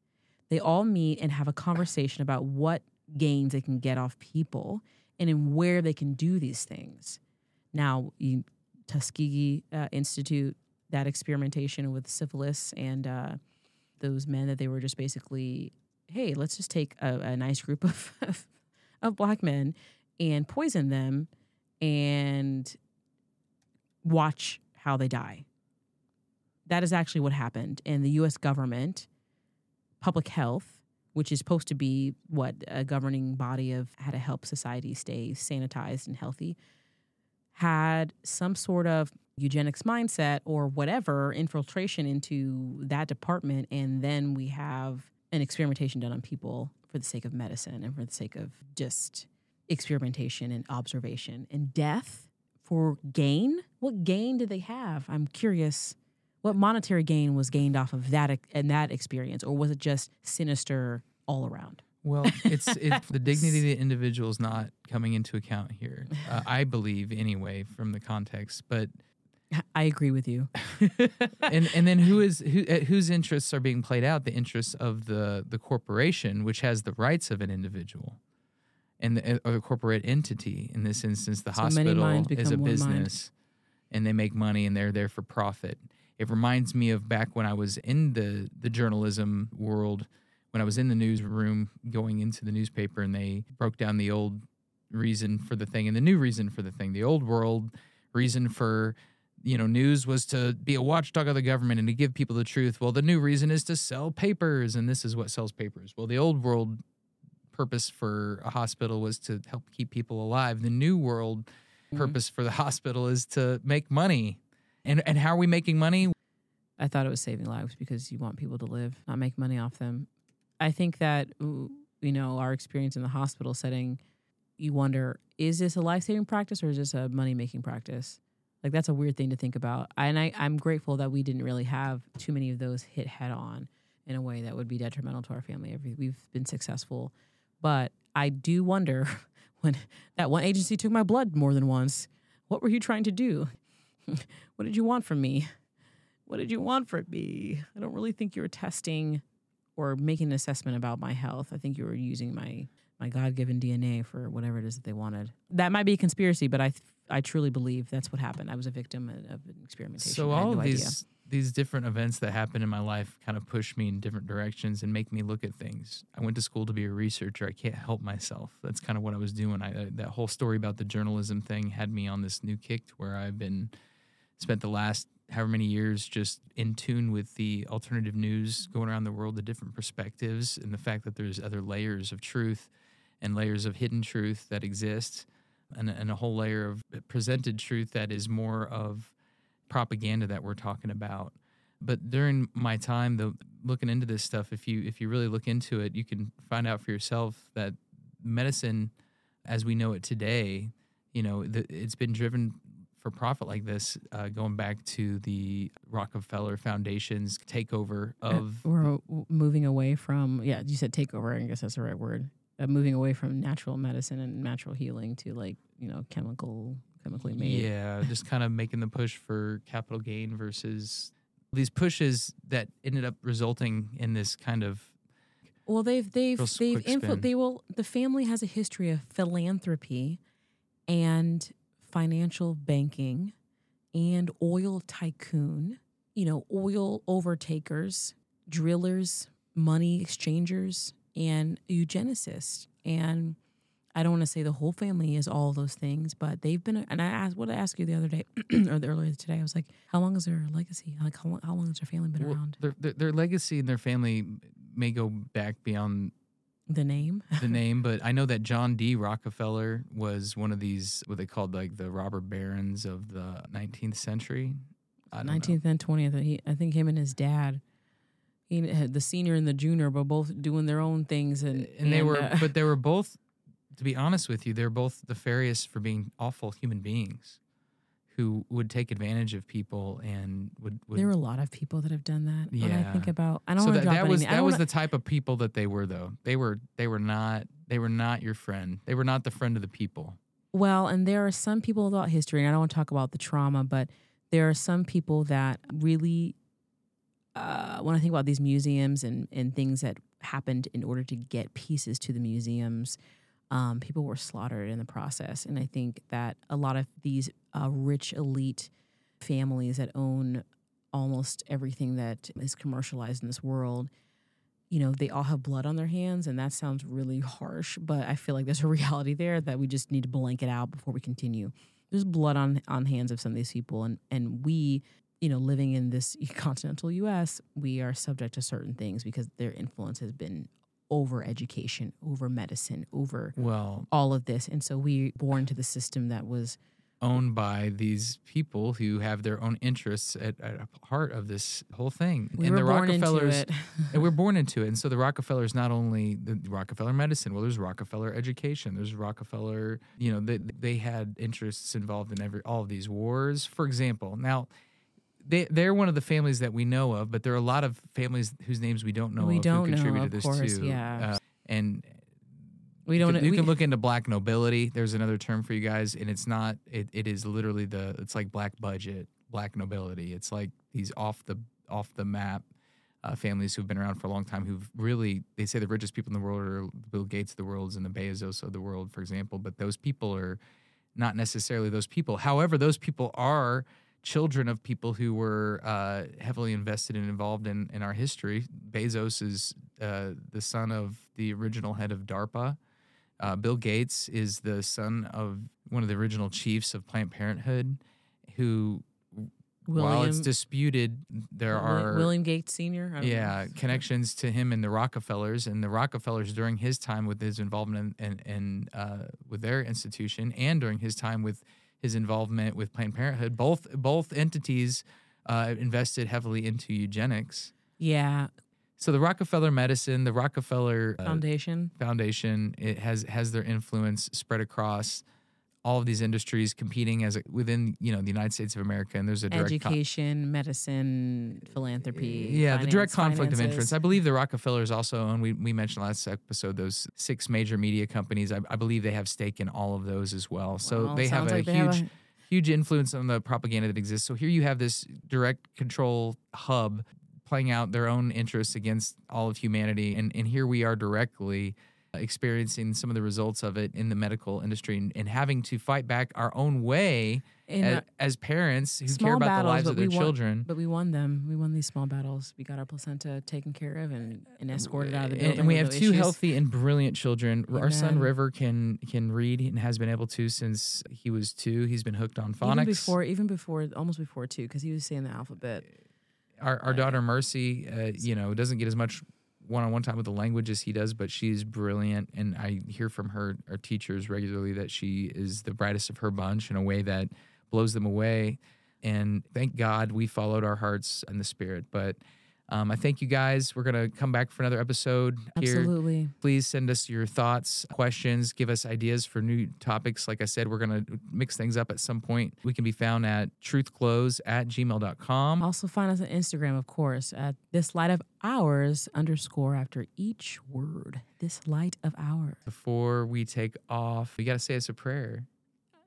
They all meet and have a conversation about what gains they can get off people and in where they can do these things. Now you, tuskegee uh, institute that experimentation with syphilis and uh, those men that they were just basically hey let's just take a, a nice group of, of black men and poison them and watch how they die. That is actually what happened. And the US government, public health, which is supposed to be what a governing body of how to help society stay sanitized and healthy, had some sort of eugenics mindset or whatever infiltration into that department. And then we have an experimentation done on people for the sake of medicine and for the sake of just experimentation and observation and death for gain. What gain did they have? I'm curious. What monetary gain was gained off of that and that experience, or was it just sinister all around? Well, it's it, the dignity of the individual is not coming into account here. Uh, I believe, anyway, from the context. But I agree with you. and and then who is who uh, whose interests are being played out? The interests of the the corporation, which has the rights of an individual, and the, uh, or the corporate entity. In this instance, the So hospital is a one mind. business, and they make money, and they're there for profit. It reminds me of back when I was in the the journalism world, when I was in the newsroom, going into the newspaper, and they broke down the old reason for the thing and the new reason for the thing. The old world reason for you know, news was to be a watchdog of the government and to give people the truth. Well, the new reason is to sell papers, and this is what sells papers. Well, the old world purpose for a hospital was to help keep people alive. The new world Mm-hmm. purpose for the hospital is to make money. And and how are we making money? I thought it was saving lives because you want people to live, not make money off them. I think that you know our experience in the hospital setting, you wonder is this a life saving practice or is this a money making practice? Like that's a weird thing to think about. And I, I'm grateful that we didn't really have too many of those hit head on in a way that would be detrimental to our family. We've been successful, but I do wonder when that one agency took my blood more than once. What were you trying to do? what did you want from me? what did you want from me? I don't really think you were testing or making an assessment about my health. I think you were using my my God given DNA for whatever it is that they wanted. That might be a conspiracy, but I I truly believe that's what happened. I was a victim of experimentation. So all no of idea. these these different events that happened in my life kind of push me in different directions and make me look at things. I went to school to be a researcher. I can't help myself. That's kind of what I was doing. I, uh, that whole story about the journalism thing had me on this new kick where I've been spent the last however many years just in tune with the alternative news going around the world, the different perspectives, and the fact that there's other layers of truth and layers of hidden truth that exist, and, and a whole layer of presented truth that is more of propaganda that we're talking about. But during my time, though, looking into this stuff, if you if you really look into it, you can find out for yourself that medicine, as we know it today, you know, the, it's been driven for profit like this, uh, going back to the Rockefeller Foundation's takeover of we're uh, moving away from yeah. You said takeover. I guess that's the right word. Uh, moving away from natural medicine and natural healing to like you know chemical chemically made. Yeah, just kind of making the push for capital gain versus these pushes that ended up resulting in this kind of Well, they've they've they've quick influ- they will the family has a history of philanthropy and financial banking and oil tycoon, you know, oil overtakers, drillers, money exchangers, and eugenicists. And I don't want to say the whole family is all those things, but they've been. And I asked, what did I ask you the other day or the earlier today? I was like, how long is their legacy? Like, how, long- how long has their family been well, around? their, their their legacy and their family may go back beyond The name? the name, but I know that John D. Rockefeller was one of these what they called like the robber barons of the 19th century. I don't know. Nineteenth and twentieth. He, I think him and his dad, he had the senior and the junior, were both doing their own things, and and they were uh, but they were both to be honest with you they're both nefarious for being awful human beings who would take advantage of people and would, would there are a lot of people that have done that. When I think about, I don't so want to that, drop that was that was wanna- the type of people that they were though. They were they were not they were not your friend. They were not the friend of the people. Well, and there are some people throughout history, and I don't want to talk about the trauma, but there are some people that really, uh, when I think about these museums and, and things that happened in order to get pieces to the museums, um, people were slaughtered in the process. And I think that a lot of these uh, rich elite families that own almost everything that is commercialized in this world you know, they all have blood on their hands, and that sounds really harsh, but I feel like there's a reality there that we just need to blanket out before we continue. There's blood on on hands of some of these people, and and we, you know, living in this continental U.S., we are subject to certain things because their influence has been over education, over medicine, over well all of this, and so we born to the system that was owned by these people who have their own interests at, at heart of this whole thing we and were the born into rockefellers it. and we're born into it. And so the Rockefellers not only the Rockefeller medicine, well, there's Rockefeller education, there's Rockefeller, you know, they they had interests involved in every all of these wars. For example, now they they're one of the families that we know of, but there are a lot of families whose names we don't know We of don't who know, contributed of this course, too. yeah. Uh, and we don't. can, you we- can look into black nobility. There's another term for you guys, and it's not. It, it is literally the. It's like black budget, black nobility. It's like these off the off the map uh, families who've been around for a long time. Who've really they say the richest people in the world are Bill Gates of the world and the Bezos of the world, for example. But those people are not necessarily those people. However, those people are children of people who were uh, heavily invested and involved in, in our history. Bezos is uh, the son of the original head of DARPA. Uh, Bill Gates is the son of one of the original chiefs of Planned Parenthood, who while it's William- disputed, there are William Gates Sr. I yeah know. connections to him and the Rockefellers, and the Rockefellers during his time with his involvement in, in, in uh, with their institution, and during his time with his involvement with Planned Parenthood, both both entities uh, invested heavily into eugenics. Yeah, So the Rockefeller medicine, the Rockefeller uh, foundation. Foundation, it has has their influence spread across all of these industries, competing as a, within you know the United States of America, and there's a direct Education, medicine, philanthropy. yeah, the direct finance, conflict of interest. I believe the Rockefellers also own. We we mentioned last episode those six major media companies. I, I believe they have stake in all of those as well. So Well, they have a like they have huge. a- Huge influence on the propaganda that exists. So here you have this direct control hub playing out their own interests against all of humanity, and and here we are directly experiencing some of the results of it in the medical industry and, and having to fight back our own way as, as parents who care about battles, the lives of their we won- children. But we won them. We won these small battles. We got our placenta taken care of and, and escorted out of the building. and, we have no two issues. healthy and brilliant children. Our son River can can read and has been able to since he was two. He's been hooked on phonics. Even before, even before, almost before two, because he was saying the alphabet. our, our daughter Mercy, uh, you know, doesn't get as much one-on-one time with the language as he does, but she's brilliant, and I hear from her our teachers regularly that she is the brightest of her bunch in a way that blows them away. And thank God we followed our hearts and the spirit. But um, I thank you guys. We're gonna come back for another episode here. Absolutely. Please send us your thoughts, questions, give us ideas for new topics. Like I said, we're going to mix things up at some point. We can be found at truthclose at gmail.com. Also find us on Instagram, of course, at this light of ours underscore after each word. This light of ours. Before we take off, we got to say us a prayer.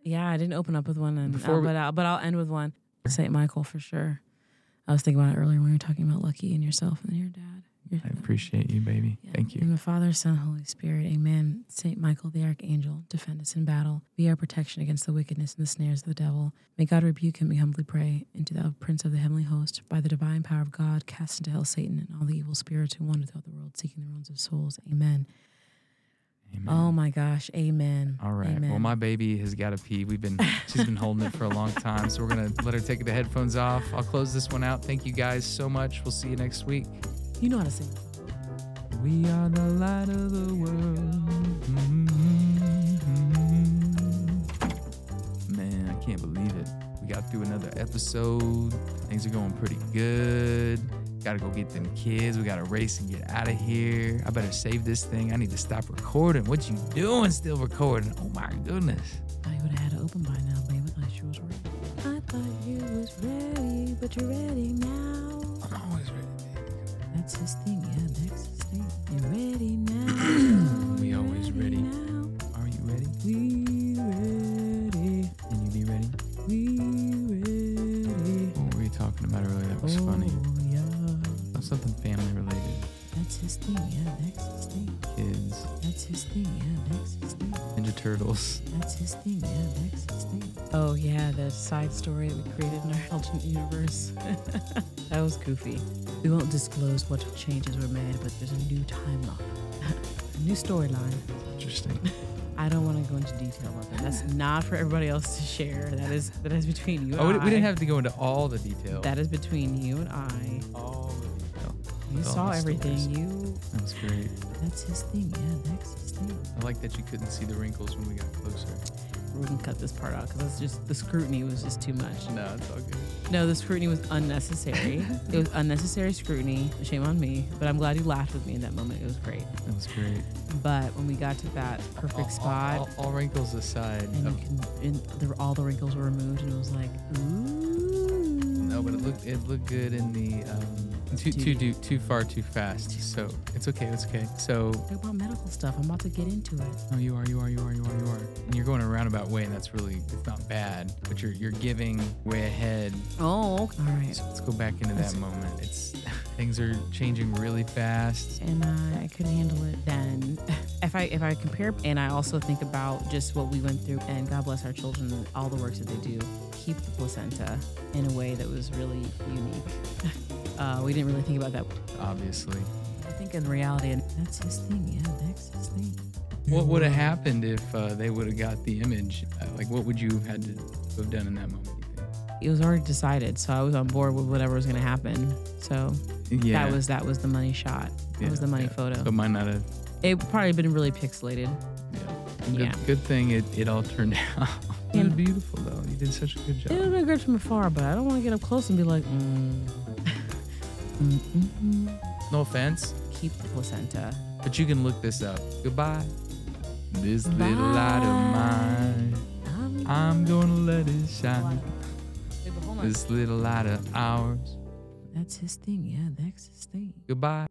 Yeah, I didn't open up with one, and uh, we- but I'll, but I'll end with one. Saint Michael for sure. I was thinking about it earlier when you were talking about Lucky and yourself and your dad. Your I appreciate you, baby. Yeah. Thank you. In the Father, Son, Holy Spirit. Amen. Saint Michael the Archangel, defend us in battle. Be our protection against the wickedness and the snares of the devil. May God rebuke him, we humbly pray. Into thou, Prince of the heavenly host, by the divine power of God, cast into hell Satan and all the evil spirits who wander throughout the world, seeking the ruins of souls. Amen. Amen. Oh my gosh. Amen. All right. Amen. Well, my baby has got to pee. We've been she's been holding it for a long time, so we're gonna let her take the headphones off. I'll close this one out. Thank you guys so much. We'll see you next week. you know how to sing. We are the light of the world. Mm-hmm. Man, I can't believe it. We got through another episode. Things are going pretty good. Gotta go get them kids. We gotta race and get out of here. I better save this thing. I need to stop recording. What you doing? Still recording? Oh my goodness. I would have had it open by now, babe. I thought you was ready. I thought you was ready, but you're ready now. I'm always ready. That's his thing, yeah. That's his thing. You're ready now. We always ready. now. Are you ready? We That's his thing, yeah. That's his thing. Kids. That's his thing, yeah. That's his thing. Ninja Turtles. That's his thing, yeah. That's his thing. Oh, yeah. The side story that we created in our alternate universe. that was goofy. We won't disclose what changes were made, but there's a new timeline, a new storyline. Interesting. I don't want to go into detail about that. That's not for everybody else to share. That is that is between you and Oh, we, I. we didn't have to go into all the detail. That is between you and I. all the detail. You all saw everything. stories. You. That was great. That's his thing. Yeah, that's his thing. I like that you couldn't see the wrinkles when we got closer. We can cut this part out because it's just the scrutiny was just too much. No, it's all good. No, the scrutiny was unnecessary. it was unnecessary scrutiny. Shame on me. But I'm glad you laughed with me in that moment. It was great. That was great. But when we got to that perfect All- all- spot, All, all wrinkles aside. and um, you can, and the, all the wrinkles were removed, and it was like, ooh. no, but it looked it looked good in the um, too too too too far too fast. So it's okay. It's okay. So Talk about medical stuff. I'm about to get into it. no, you are you are you are you are you are, and you're going a roundabout way, and that's really it's not bad. But you're you're giving way ahead. Oh, okay. all right. So let's go back into that moment. It's things are changing really fast. and I, I couldn't handle it then. If I if I compare, and I also think about just what we went through, and God bless our children, and all the works that they do, keep the placenta in a way that was really unique. Uh, we didn't really think about that. Obviously. I think in reality, and that's his thing. Yeah, that's his thing. What would have happened if uh, they would have got the image? Uh, like, what would you have had to have done in that moment? You think? it was already decided, so I was on board with whatever was going to happen. So Yeah. that was that was the money shot. That was the money yeah. photo. So it might not have. it probably been really pixelated. Yeah. Good, Yeah. good thing it, it all turned out. it was beautiful though. You did such a good job. It would have been good from afar, but I don't want to get up close and be like, mm. Mm, mm, mm. No offense, keep the placenta. but you can look this up. Goodbye. This little light of mine, Um, I'm gonna let it shine. wait, but hold on. This little light of ours. That's his thing. Yeah, that's his thing. Goodbye.